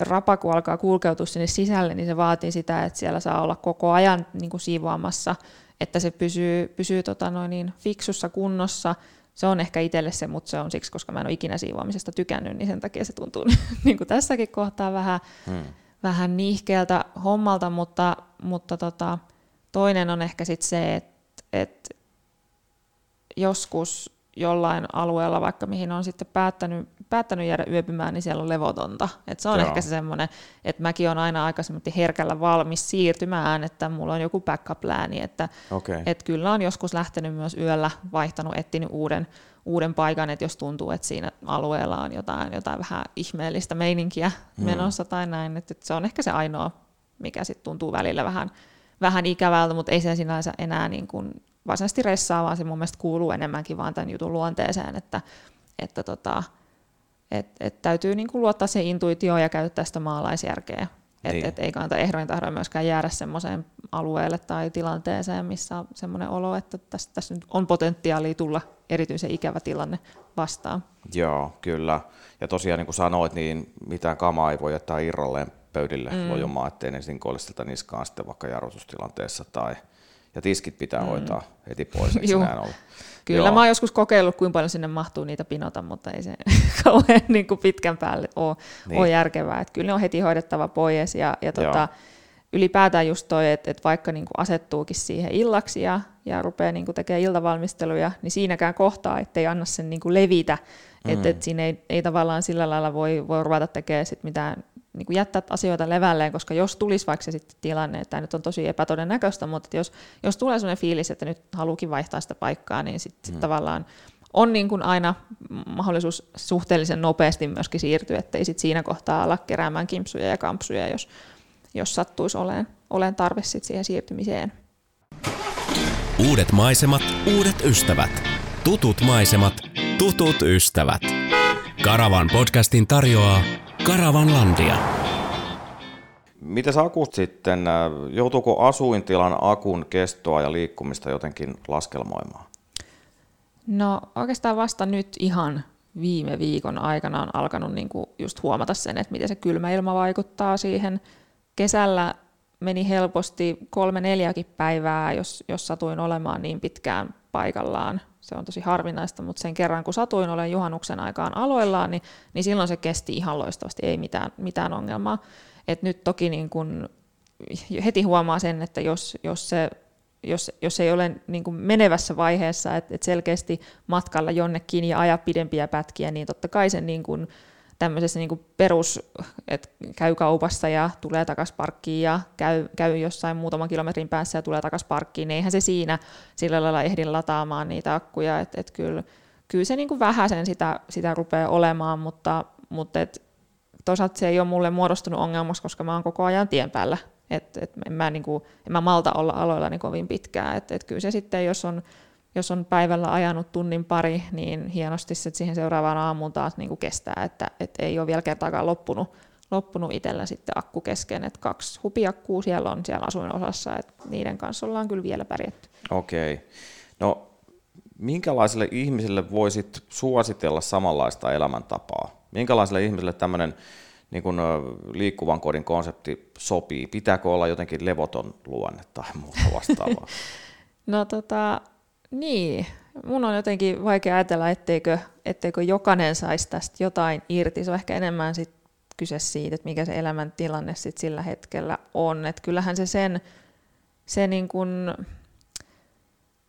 rapa, kun alkaa kulkeutua sinne sisälle, niin se vaatii sitä, että siellä saa olla koko ajan niin kuin siivoamassa, että se pysyy, pysyy tota noin niin fiksussa kunnossa. Se on ehkä itselle se, mutta se on siksi, koska mä en ole ikinä siivoamisesta tykännyt, niin sen takia se tuntuu niin kuin tässäkin kohtaa vähän, hmm. vähän niihkeältä hommalta, mutta, mutta tota, toinen on ehkä sitten se, että, että joskus jollain alueella, vaikka mihin on sitten päättänyt, päättänyt jäädä yöpymään, niin siellä on levotonta. Et se on Joo. ehkä se semmoinen, että mäkin olen aina aika herkällä valmis siirtymään, että mulla on joku backup-lääni, että okay. et kyllä on joskus lähtenyt myös yöllä, vaihtanut, etsinyt uuden, uuden paikan, että jos tuntuu, että siinä alueella on jotain, jotain vähän ihmeellistä meininkiä hmm. menossa tai näin, että se on ehkä se ainoa, mikä sitten tuntuu välillä vähän, vähän ikävältä, mutta ei se sinänsä enää niin kuin varsinaisesti ressaa, vaan se mun mielestä kuuluu enemmänkin vaan tämän jutun luonteeseen, että, että tota, et, et täytyy niinku luottaa se intuitioon ja käyttää sitä maalaisjärkeä. Et, niin. et ei kannata ehdoin tahdoin myöskään jäädä semmoiseen alueelle tai tilanteeseen, missä on semmoinen olo, että tässä, tässä nyt on potentiaalia tulla erityisen ikävä tilanne vastaan. Joo, kyllä. Ja tosiaan niin kuin sanoit, niin mitään kamaa ei voi jättää irralleen pöydille mm. lojumaan, ettei ne sinkoilisi siltä niskaan sitten vaikka jarrutustilanteessa tai – ja tiskit pitää mm. hoitaa heti pois, eikö näin ollut? Kyllä, Joo. mä oon joskus kokeillut, kuinka paljon sinne mahtuu niitä pinota, mutta ei se kauhean niin kuin pitkän päälle ole, niin. ole järkevää. Että kyllä ne on heti hoidettava pois ja, ja tota, ylipäätään just toi, että, että vaikka niin kuin asettuukin siihen illaksi ja, ja rupeaa niin kuin tekemään iltavalmisteluja, niin siinäkään kohtaa, ettei anna sen niin kuin levitä, mm. että, että siinä ei, ei tavallaan sillä lailla voi, voi ruveta tekemään sit mitään, niin kuin jättää asioita levälleen, koska jos tulisi vaikka se sitten tilanne, että tämä nyt on tosi epätodennäköistä, mutta jos, jos tulee sellainen fiilis, että nyt haluukin vaihtaa sitä paikkaa, niin sitten sit mm. tavallaan on niin kuin aina mahdollisuus suhteellisen nopeasti myöskin siirtyä, ettei sit siinä kohtaa ala keräämään kimpsuja ja kampsuja, jos, jos sattuisi olemaan, olen tarve sit siihen siirtymiseen. Uudet maisemat, uudet ystävät. Tutut maisemat, tutut ystävät. Karavan podcastin tarjoaa Karavanlandia. Miten akut sitten, äh, joutuuko asuintilan akun kestoa ja liikkumista jotenkin laskelmoimaan? No oikeastaan vasta nyt ihan viime viikon aikana on alkanut niin kuin just huomata sen, että miten se kylmä ilma vaikuttaa siihen. Kesällä meni helposti kolme neljäkin päivää, jos, jos satuin olemaan niin pitkään paikallaan. Se on tosi harvinaista, mutta sen kerran kun satuin olen juhannuksen aikaan aloillaan, niin, niin silloin se kesti ihan loistavasti, ei mitään, mitään ongelmaa. Et nyt toki niin kun heti huomaa sen, että jos, jos se jos, jos ei ole niin kuin menevässä vaiheessa, että, että selkeästi matkalla jonnekin ja aja pidempiä pätkiä, niin totta kai sen niin kuin tämmöisessä niin kuin perus, että käy kaupassa ja tulee takaisin parkkiin ja käy, käy jossain muutaman kilometrin päässä ja tulee takaisin parkkiin, niin eihän se siinä sillä lailla ehdin lataamaan niitä akkuja, että et kyllä, kyllä se niin kuin vähäsen sitä, sitä rupeaa olemaan, mutta, mutta et, toisaalta se ei ole mulle muodostunut ongelmaksi, koska mä oon koko ajan tien päällä et, et en, mä niinku, en mä malta olla aloilla niin kovin pitkään. Et, et kyllä se sitten, jos on, jos on päivällä ajanut tunnin pari, niin hienosti se siihen seuraavaan aamuun taas niin kuin kestää, että et ei ole vielä kertaakaan loppunut, loppunut itsellä sitten akku kesken, että kaksi hupiakkuu siellä on siellä asuinosassa, että niiden kanssa ollaan kyllä vielä pärjätty. Okei. Okay. No minkälaiselle ihmiselle voisit suositella samanlaista elämäntapaa? Minkälaiselle ihmiselle tämmöinen niin kuin liikkuvan kodin konsepti sopii? Pitääkö olla jotenkin levoton luonne tai muuta vastaavaa? no tota, niin. Mun on jotenkin vaikea ajatella, etteikö, etteikö jokainen saisi tästä jotain irti. Se on ehkä enemmän sit kyse siitä, että mikä se elämäntilanne sit sillä hetkellä on. Et kyllähän se sen, se niin kun,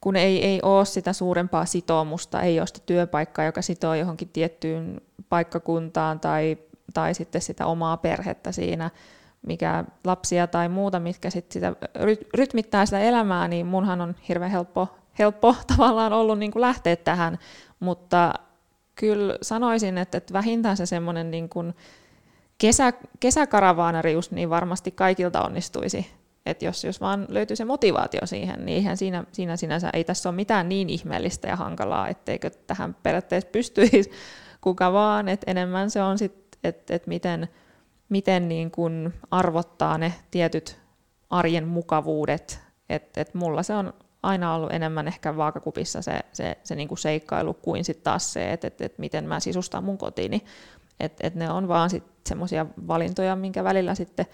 kun ei, ei ole sitä suurempaa sitoumusta, ei ole sitä työpaikkaa, joka sitoo johonkin tiettyyn paikkakuntaan tai tai sitten sitä omaa perhettä siinä, mikä lapsia tai muuta, mitkä sitten sitä rytmittää sitä elämää, niin munhan on hirveän helppo, helppo tavallaan ollut niin kuin lähteä tähän, mutta kyllä sanoisin, että, että vähintään se semmoinen niin kesä, kesäkaravaanari just niin varmasti kaikilta onnistuisi. että jos, jos vaan löytyy se motivaatio siihen, niin eihän siinä, siinä sinänsä ei tässä ole mitään niin ihmeellistä ja hankalaa, etteikö tähän periaatteessa pystyisi kuka vaan, että enemmän se on sit että et miten, miten niin kun arvottaa ne tietyt arjen mukavuudet. Että et mulla se on aina ollut enemmän ehkä vaakakupissa se, se, se niin kuin seikkailu kuin sitten taas se, että et, et miten mä sisustan mun kotiini. Että et ne on vaan sitten semmoisia valintoja, minkä välillä sitten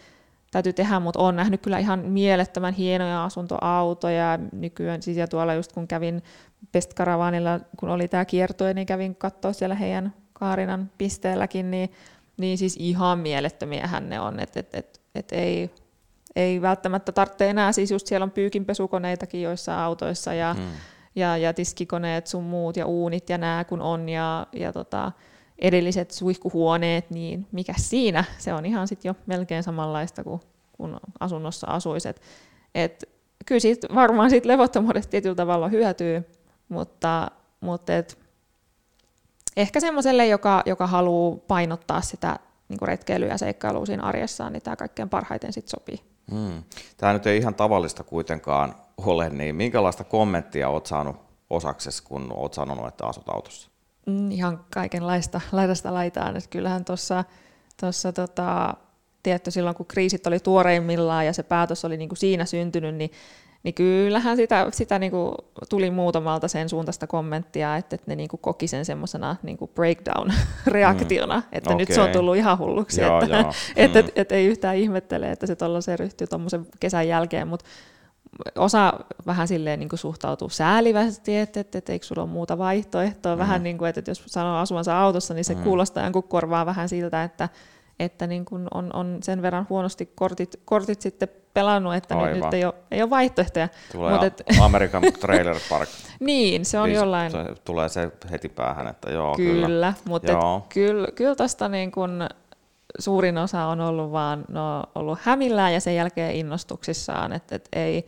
täytyy tehdä, mutta olen nähnyt kyllä ihan mielettömän hienoja asuntoautoja nykyään. Siis ja tuolla just kun kävin Best Caravanilla, kun oli tämä kiertue, niin kävin katsoa siellä heidän Kaarinan pisteelläkin, niin niin siis ihan mielettömiähän ne on, että et, et, et ei, ei välttämättä tarvitse enää, siis just siellä on pyykinpesukoneitakin joissa autoissa ja, mm. ja, ja tiskikoneet sun muut ja uunit ja nää kun on ja, ja tota, edelliset suihkuhuoneet, niin mikä siinä, se on ihan sitten jo melkein samanlaista kuin kun asunnossa asuisi. Et, et, kyllä siitä varmaan siitä levottomuudesta tietyllä tavalla hyötyy, mutta, mutta et, ehkä semmoiselle, joka, joka haluaa painottaa sitä niin retkeilyä ja seikkailua siinä arjessaan, niin tämä kaikkein parhaiten sitten sopii. Hmm. Tämä nyt ei ihan tavallista kuitenkaan ole, niin minkälaista kommenttia olet saanut osaksesi, kun olet sanonut, että asut autossa? Mm, ihan kaikenlaista laidasta laitaan. Että kyllähän tuossa tota, tietty silloin, kun kriisit oli tuoreimmillaan ja se päätös oli niin kuin siinä syntynyt, niin niin kyllähän sitä, sitä niin kuin tuli muutamalta sen suuntaista kommenttia, että, että ne niin kuin koki sen semmoisena niin breakdown-reaktiona, mm. että okay. nyt se on tullut ihan hulluksi, joo, että, joo. että, mm. että, että ei yhtään ihmettele, että se tuollaiseen ryhtyy tuommoisen kesän jälkeen, mutta osa vähän silleen niin suhtautuu säälivästi, että, että, että eikö sulla ole muuta vaihtoehtoa, mm. vähän niin kuin, että, että jos sanoo asuvansa autossa, niin se mm. kuulostaa jonkun korvaa vähän siltä, että että niin kun on, on sen verran huonosti kortit, kortit sitten pelannut, että nyt, nyt ei, ole, ei ole vaihtoehtoja. Tulee Mut et, American Trailer Park. niin, se on jollain... Se, tulee se heti päähän, että joo, kyllä. Kyllä, mutta kyllä, kyllä tästä niin kun suurin osa on ollut vaan no, ollut hämillään ja sen jälkeen innostuksissaan, että et ei,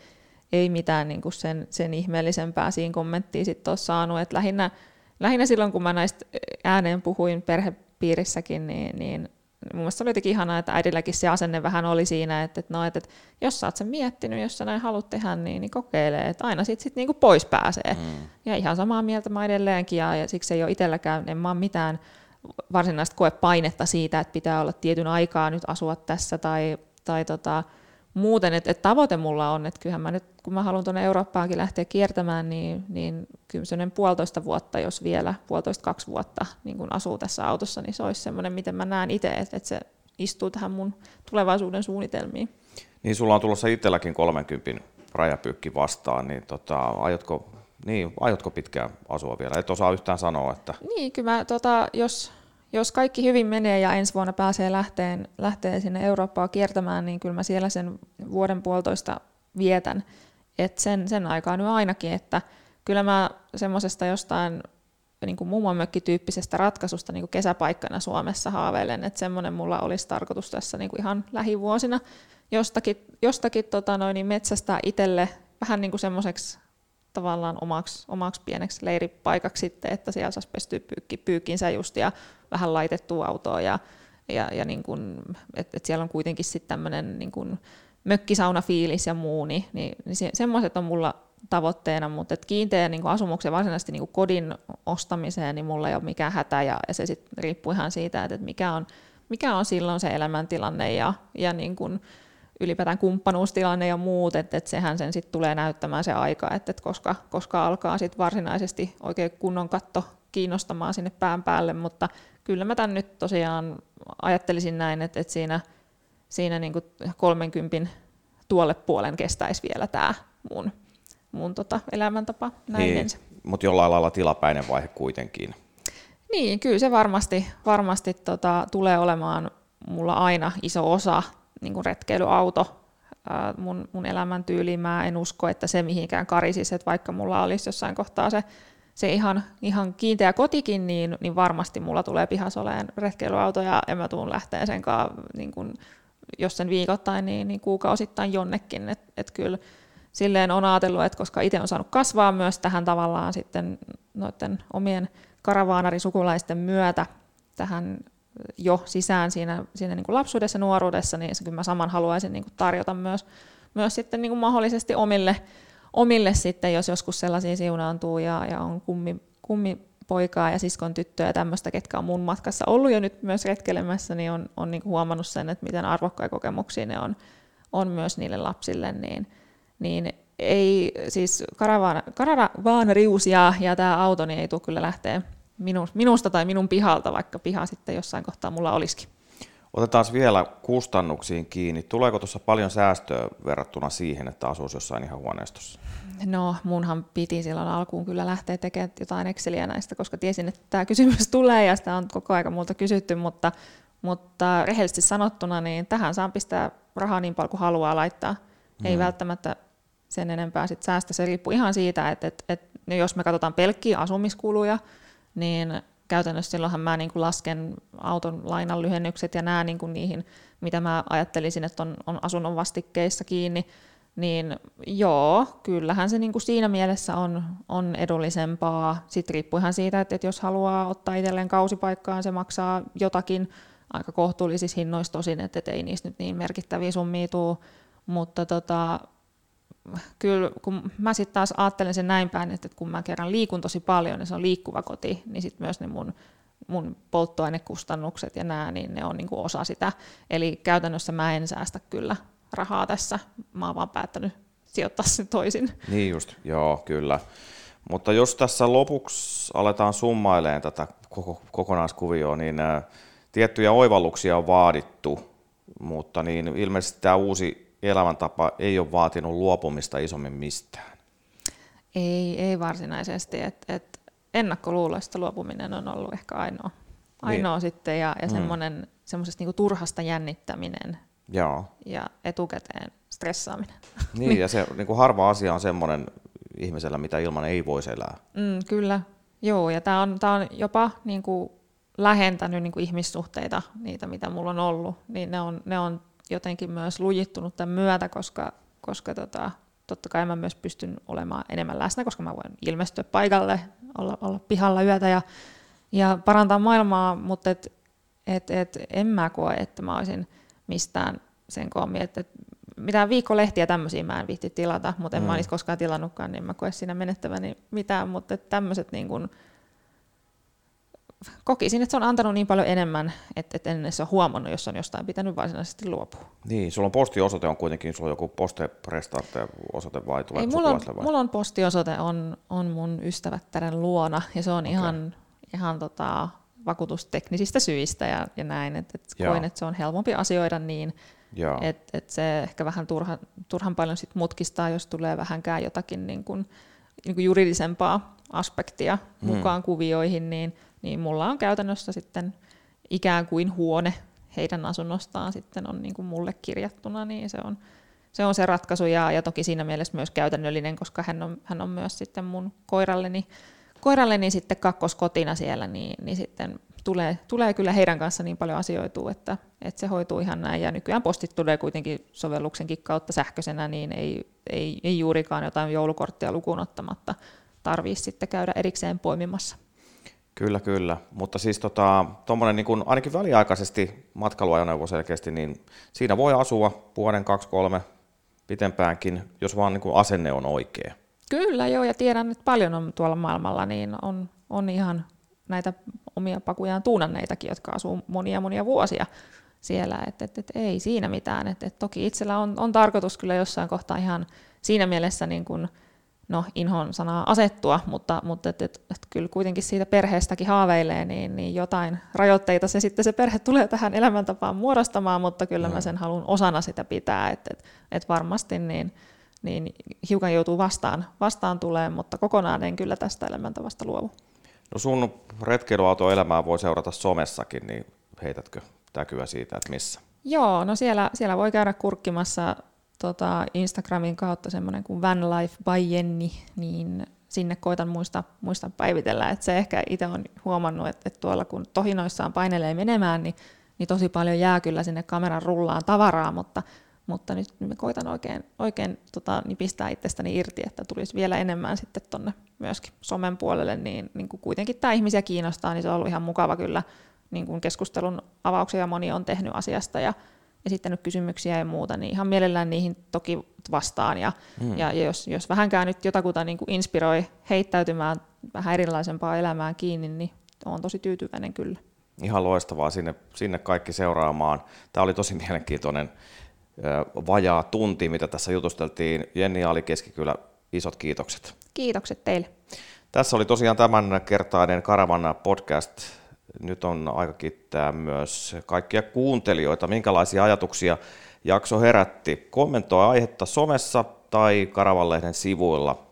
ei mitään niin kuin sen, sen ihmeellisempää siinä kommenttia sitten ole saanut. Et lähinnä, lähinnä silloin, kun mä näistä ääneen puhuin perhepiirissäkin, niin, niin mun mielestä oli jotenkin ihanaa, että äidilläkin se asenne vähän oli siinä, että, että, no, että, että jos sä oot sen miettinyt, jos sä näin haluat tehdä, niin, niin kokeile, että aina sit, sit niinku pois pääsee. Mm. Ja ihan samaa mieltä mä edelleenkin, ja, ja siksi ei ole itselläkään, en mä mitään varsinaista koepainetta siitä, että pitää olla tietyn aikaa nyt asua tässä, tai, tai tota, muuten, että, että tavoite mulla on, että kyllähän mä nyt, kun mä haluan tuonne Eurooppaankin lähteä kiertämään, niin, niin kyllä puolitoista vuotta, jos vielä puolitoista kaksi vuotta niin kun asuu tässä autossa, niin se olisi semmoinen, miten mä näen itse, että, että se istuu tähän mun tulevaisuuden suunnitelmiin. Niin sulla on tulossa itselläkin 30 rajapyykki vastaan, niin tota, aiotko, niin, aiotko pitkään asua vielä? Et osaa yhtään sanoa, että... Niin, kyllä mä, tota, jos, jos kaikki hyvin menee ja ensi vuonna pääsee lähteen, lähtee sinne Eurooppaa kiertämään, niin kyllä mä siellä sen vuoden puolitoista vietän. Et sen, sen aikaa nyt ainakin, että kyllä mä semmoisesta jostain niin kuin mummonmökkityyppisestä ratkaisusta niin kuin kesäpaikkana Suomessa haaveilen, että semmoinen mulla olisi tarkoitus tässä niin kuin ihan lähivuosina jostakin, jostakin tota noin, niin metsästä itselle vähän niin kuin semmoiseksi tavallaan omaksi, omaksi pieneksi leiripaikaksi sitten, että siellä saisi pestyä pyykki, pyykkinsä just ja vähän laitettua autoa ja, ja, ja niin kuin, että et siellä on kuitenkin sitten tämmöinen niin kuin mökkisaunafiilis ja muu, niin, niin, niin se, semmoiset on mulla tavoitteena, mutta et kiinteä niin asumuksen varsinaisesti niin kodin ostamiseen, niin mulla ei ole mikään hätä ja, ja se sitten riippuu ihan siitä, että mikä on, mikä on silloin se elämäntilanne ja, ja niin kuin, ylipäätään kumppanuustilanne ja muut, että, että sehän sen sitten tulee näyttämään se aika, että, että koska, koska alkaa sitten varsinaisesti oikein kunnon katto kiinnostamaan sinne pään päälle, mutta kyllä mä tämän nyt tosiaan ajattelisin näin, että, että siinä, siinä niin kuin 30 tuolle puolen kestäisi vielä tämä mun, mun tota elämäntapa näin niin, Mutta jollain lailla tilapäinen vaihe kuitenkin. Niin, kyllä se varmasti, varmasti tota, tulee olemaan mulla aina iso osa niin kuin retkeilyauto mun, mun elämäntyyliin. Mä en usko, että se mihinkään karisisi, että vaikka mulla olisi jossain kohtaa se, se ihan, ihan kiinteä kotikin, niin, niin varmasti mulla tulee pihasoleen retkeilyauto ja, en mä tuun lähteä sen kanssa, niin kun, jos sen viikoittain, niin, niin kuukausittain jonnekin. Että et kyllä silleen on ajatellut, että koska itse on saanut kasvaa myös tähän tavallaan sitten noiden omien karavaanarisukulaisten myötä tähän jo sisään siinä, siinä niin kuin lapsuudessa ja nuoruudessa, niin se kyllä mä saman haluaisin niin kuin tarjota myös, myös sitten niin kuin mahdollisesti omille, omille sitten, jos joskus sellaisia siunaantuu ja, ja on kummi, kummi poikaa ja siskon tyttöä ja tämmöistä, ketkä on mun matkassa ollut jo nyt myös retkelemässä, niin on, on niin kuin huomannut sen, että miten arvokkaita kokemuksia ne on, on myös niille lapsille, niin, niin ei, siis karavaanarius ja, ja tämä auto niin ei tule kyllä lähteä minusta tai minun pihalta, vaikka piha sitten jossain kohtaa mulla olisikin. Otetaan vielä kustannuksiin kiinni. Tuleeko tuossa paljon säästöä verrattuna siihen, että asuisi jossain ihan huoneistossa? No, munhan piti silloin alkuun kyllä lähteä tekemään jotain Exceliä näistä, koska tiesin, että tämä kysymys tulee ja sitä on koko aika multa kysytty, mutta, mutta rehellisesti sanottuna, niin tähän saan pistää rahaa niin paljon kuin haluaa laittaa. Ei hmm. välttämättä sen enempää sit säästä. Se riippuu ihan siitä, että, että, että jos me katsotaan pelkkiä asumiskuluja, niin käytännössä silloinhan mä niin kuin lasken auton lainan lyhennykset ja nämä niin kuin niihin, mitä mä ajattelisin, että on, on asunnon vastikkeissa kiinni, niin joo, kyllähän se niin kuin siinä mielessä on, on edullisempaa. Sitten riippuu ihan siitä, että, että jos haluaa ottaa itselleen kausipaikkaan, se maksaa jotakin aika kohtuullisissa hinnoissa tosin, että, että ei niistä nyt niin merkittäviä summia tule, mutta tota, kyllä kun mä sitten taas ajattelen sen näin päin, että kun mä kerran liikun tosi paljon ja se on liikkuva koti, niin sitten myös ne mun, mun polttoainekustannukset ja nämä, niin ne on niinku osa sitä. Eli käytännössä mä en säästä kyllä rahaa tässä, mä oon vaan päättänyt sijoittaa sen toisin. Niin just, joo, kyllä. Mutta jos tässä lopuksi aletaan summailemaan tätä koko, kokonaiskuvioa, niin ä, tiettyjä oivalluksia on vaadittu, mutta niin ilmeisesti tämä uusi elämäntapa ei ole vaatinut luopumista isommin mistään? Ei, ei varsinaisesti. Et, et ennakkoluuloista luopuminen on ollut ehkä ainoa, ainoa niin. sitten ja, ja semmoinen, semmoisesta niinku turhasta jännittäminen Joo. ja etukäteen stressaaminen. Niin, ja se niin kuin harva asia on semmoinen ihmisellä, mitä ilman ei voisi elää. Mm, kyllä, joo, ja tämä on, tää on jopa niin kuin, lähentänyt niin kuin ihmissuhteita, niitä mitä mulla on ollut, niin ne on, ne on jotenkin myös lujittunut tämän myötä, koska, koska tota, totta kai mä myös pystyn olemaan enemmän läsnä, koska mä voin ilmestyä paikalle, olla, olla pihalla yötä ja, ja parantaa maailmaa, mutta et, et, et, en mä koe, että mä olisin mistään sen koommin, että et, mitään viikkolehtiä tämmöisiä mä en viitti tilata, mutta en mm. mä olisi koskaan tilannutkaan, niin mä koe siinä menettäväni mitään, mutta tämmöiset niin kuin, kokisin, että se on antanut niin paljon enemmän, että, että en edes ole huomannut, jos on jostain pitänyt varsinaisesti luopua. Niin, sulla on postiosoite on kuitenkin, sulla on joku poste osoite vai tulee Ei, mulla on, vai? mulla on postiosoite on, on mun ystävättären luona ja se on okay. ihan, ihan tota, vakuutusteknisistä syistä ja, ja näin, että et koin, että se on helpompi asioida niin, että et se ehkä vähän turha, turhan paljon sit mutkistaa, jos tulee vähänkään jotakin niin kuin, niin kuin juridisempaa aspektia mm. mukaan kuvioihin, niin, niin mulla on käytännössä sitten ikään kuin huone heidän asunnostaan sitten on niin kuin mulle kirjattuna, niin se on, se on se ratkaisu ja, ja toki siinä mielessä myös käytännöllinen, koska hän on, hän on myös sitten mun koiralleni, koiralleni sitten kakkoskotina siellä, niin, niin sitten tulee, tulee kyllä heidän kanssa niin paljon asioitua, että, että se hoituu ihan näin. Ja nykyään postit tulee kuitenkin sovelluksenkin kautta sähköisenä, niin ei, ei, ei juurikaan jotain joulukorttia lukuun ottamatta tarvitsisi sitten käydä erikseen poimimassa. Kyllä, kyllä. Mutta siis tota, niin kuin, ainakin väliaikaisesti matkailuajoneuvo selkeästi, niin siinä voi asua vuoden, kaksi, kolme, pitempäänkin, jos vaan niin asenne on oikea. Kyllä joo, ja tiedän, että paljon on tuolla maailmalla, niin on, on ihan näitä omia pakujaan tuunanneitakin, jotka asuu monia monia vuosia siellä, että et, et, ei siinä mitään. Et, et toki itsellä on, on tarkoitus kyllä jossain kohtaa ihan siinä mielessä niin kuin, no, inhon sanaa asettua, mutta, mutta et, et, et kyllä kuitenkin siitä perheestäkin haaveilee, niin, niin jotain rajoitteita se sitten se perhe tulee tähän elämäntapaan muodostamaan, mutta kyllä no. mä sen haluan osana sitä pitää, että et, et varmasti niin, niin hiukan joutuu vastaan, vastaan tulee, mutta kokonaan en kyllä tästä elämäntavasta luovu. No sun retkeilyautoelämää voi seurata somessakin, niin heitätkö täkyä siitä, että missä? Joo, no siellä, siellä voi käydä kurkkimassa tota Instagramin kautta semmoinen kuin Van Life by Jenni, niin sinne koitan muista, muista päivitellä. että se ehkä itse on huomannut, että, että tuolla kun tohinoissaan painelee menemään, niin, niin tosi paljon jää kyllä sinne kameran rullaan tavaraa, mutta mutta nyt me koitan oikein, oikein tota, niin pistää itsestäni irti, että tulisi vielä enemmän sitten tuonne myöskin somen puolelle, niin, niin kuin kuitenkin tämä ihmisiä kiinnostaa, niin se on ollut ihan mukava kyllä niin kuin keskustelun avauksia moni on tehnyt asiasta ja esittänyt kysymyksiä ja muuta, niin ihan mielellään niihin toki vastaan. Ja, mm. ja jos, jos vähänkään nyt jotakuta niin kuin inspiroi heittäytymään vähän erilaisempaa elämään kiinni, niin olen tosi tyytyväinen kyllä. Ihan loistavaa sinne, sinne kaikki seuraamaan. Tämä oli tosi mielenkiintoinen vajaa tunti, mitä tässä jutusteltiin. Jenni Ali Keskikylä, isot kiitokset. Kiitokset teille. Tässä oli tosiaan tämän kertainen Karavan podcast. Nyt on aika kiittää myös kaikkia kuuntelijoita, minkälaisia ajatuksia jakso herätti. Kommentoi aihetta somessa tai Karavanlehden sivuilla.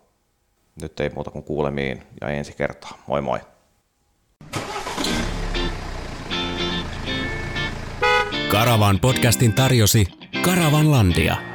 Nyt ei muuta kuin kuulemiin ja ensi kertaa. Moi moi. Karavan podcastin tarjosi Karavanlandia.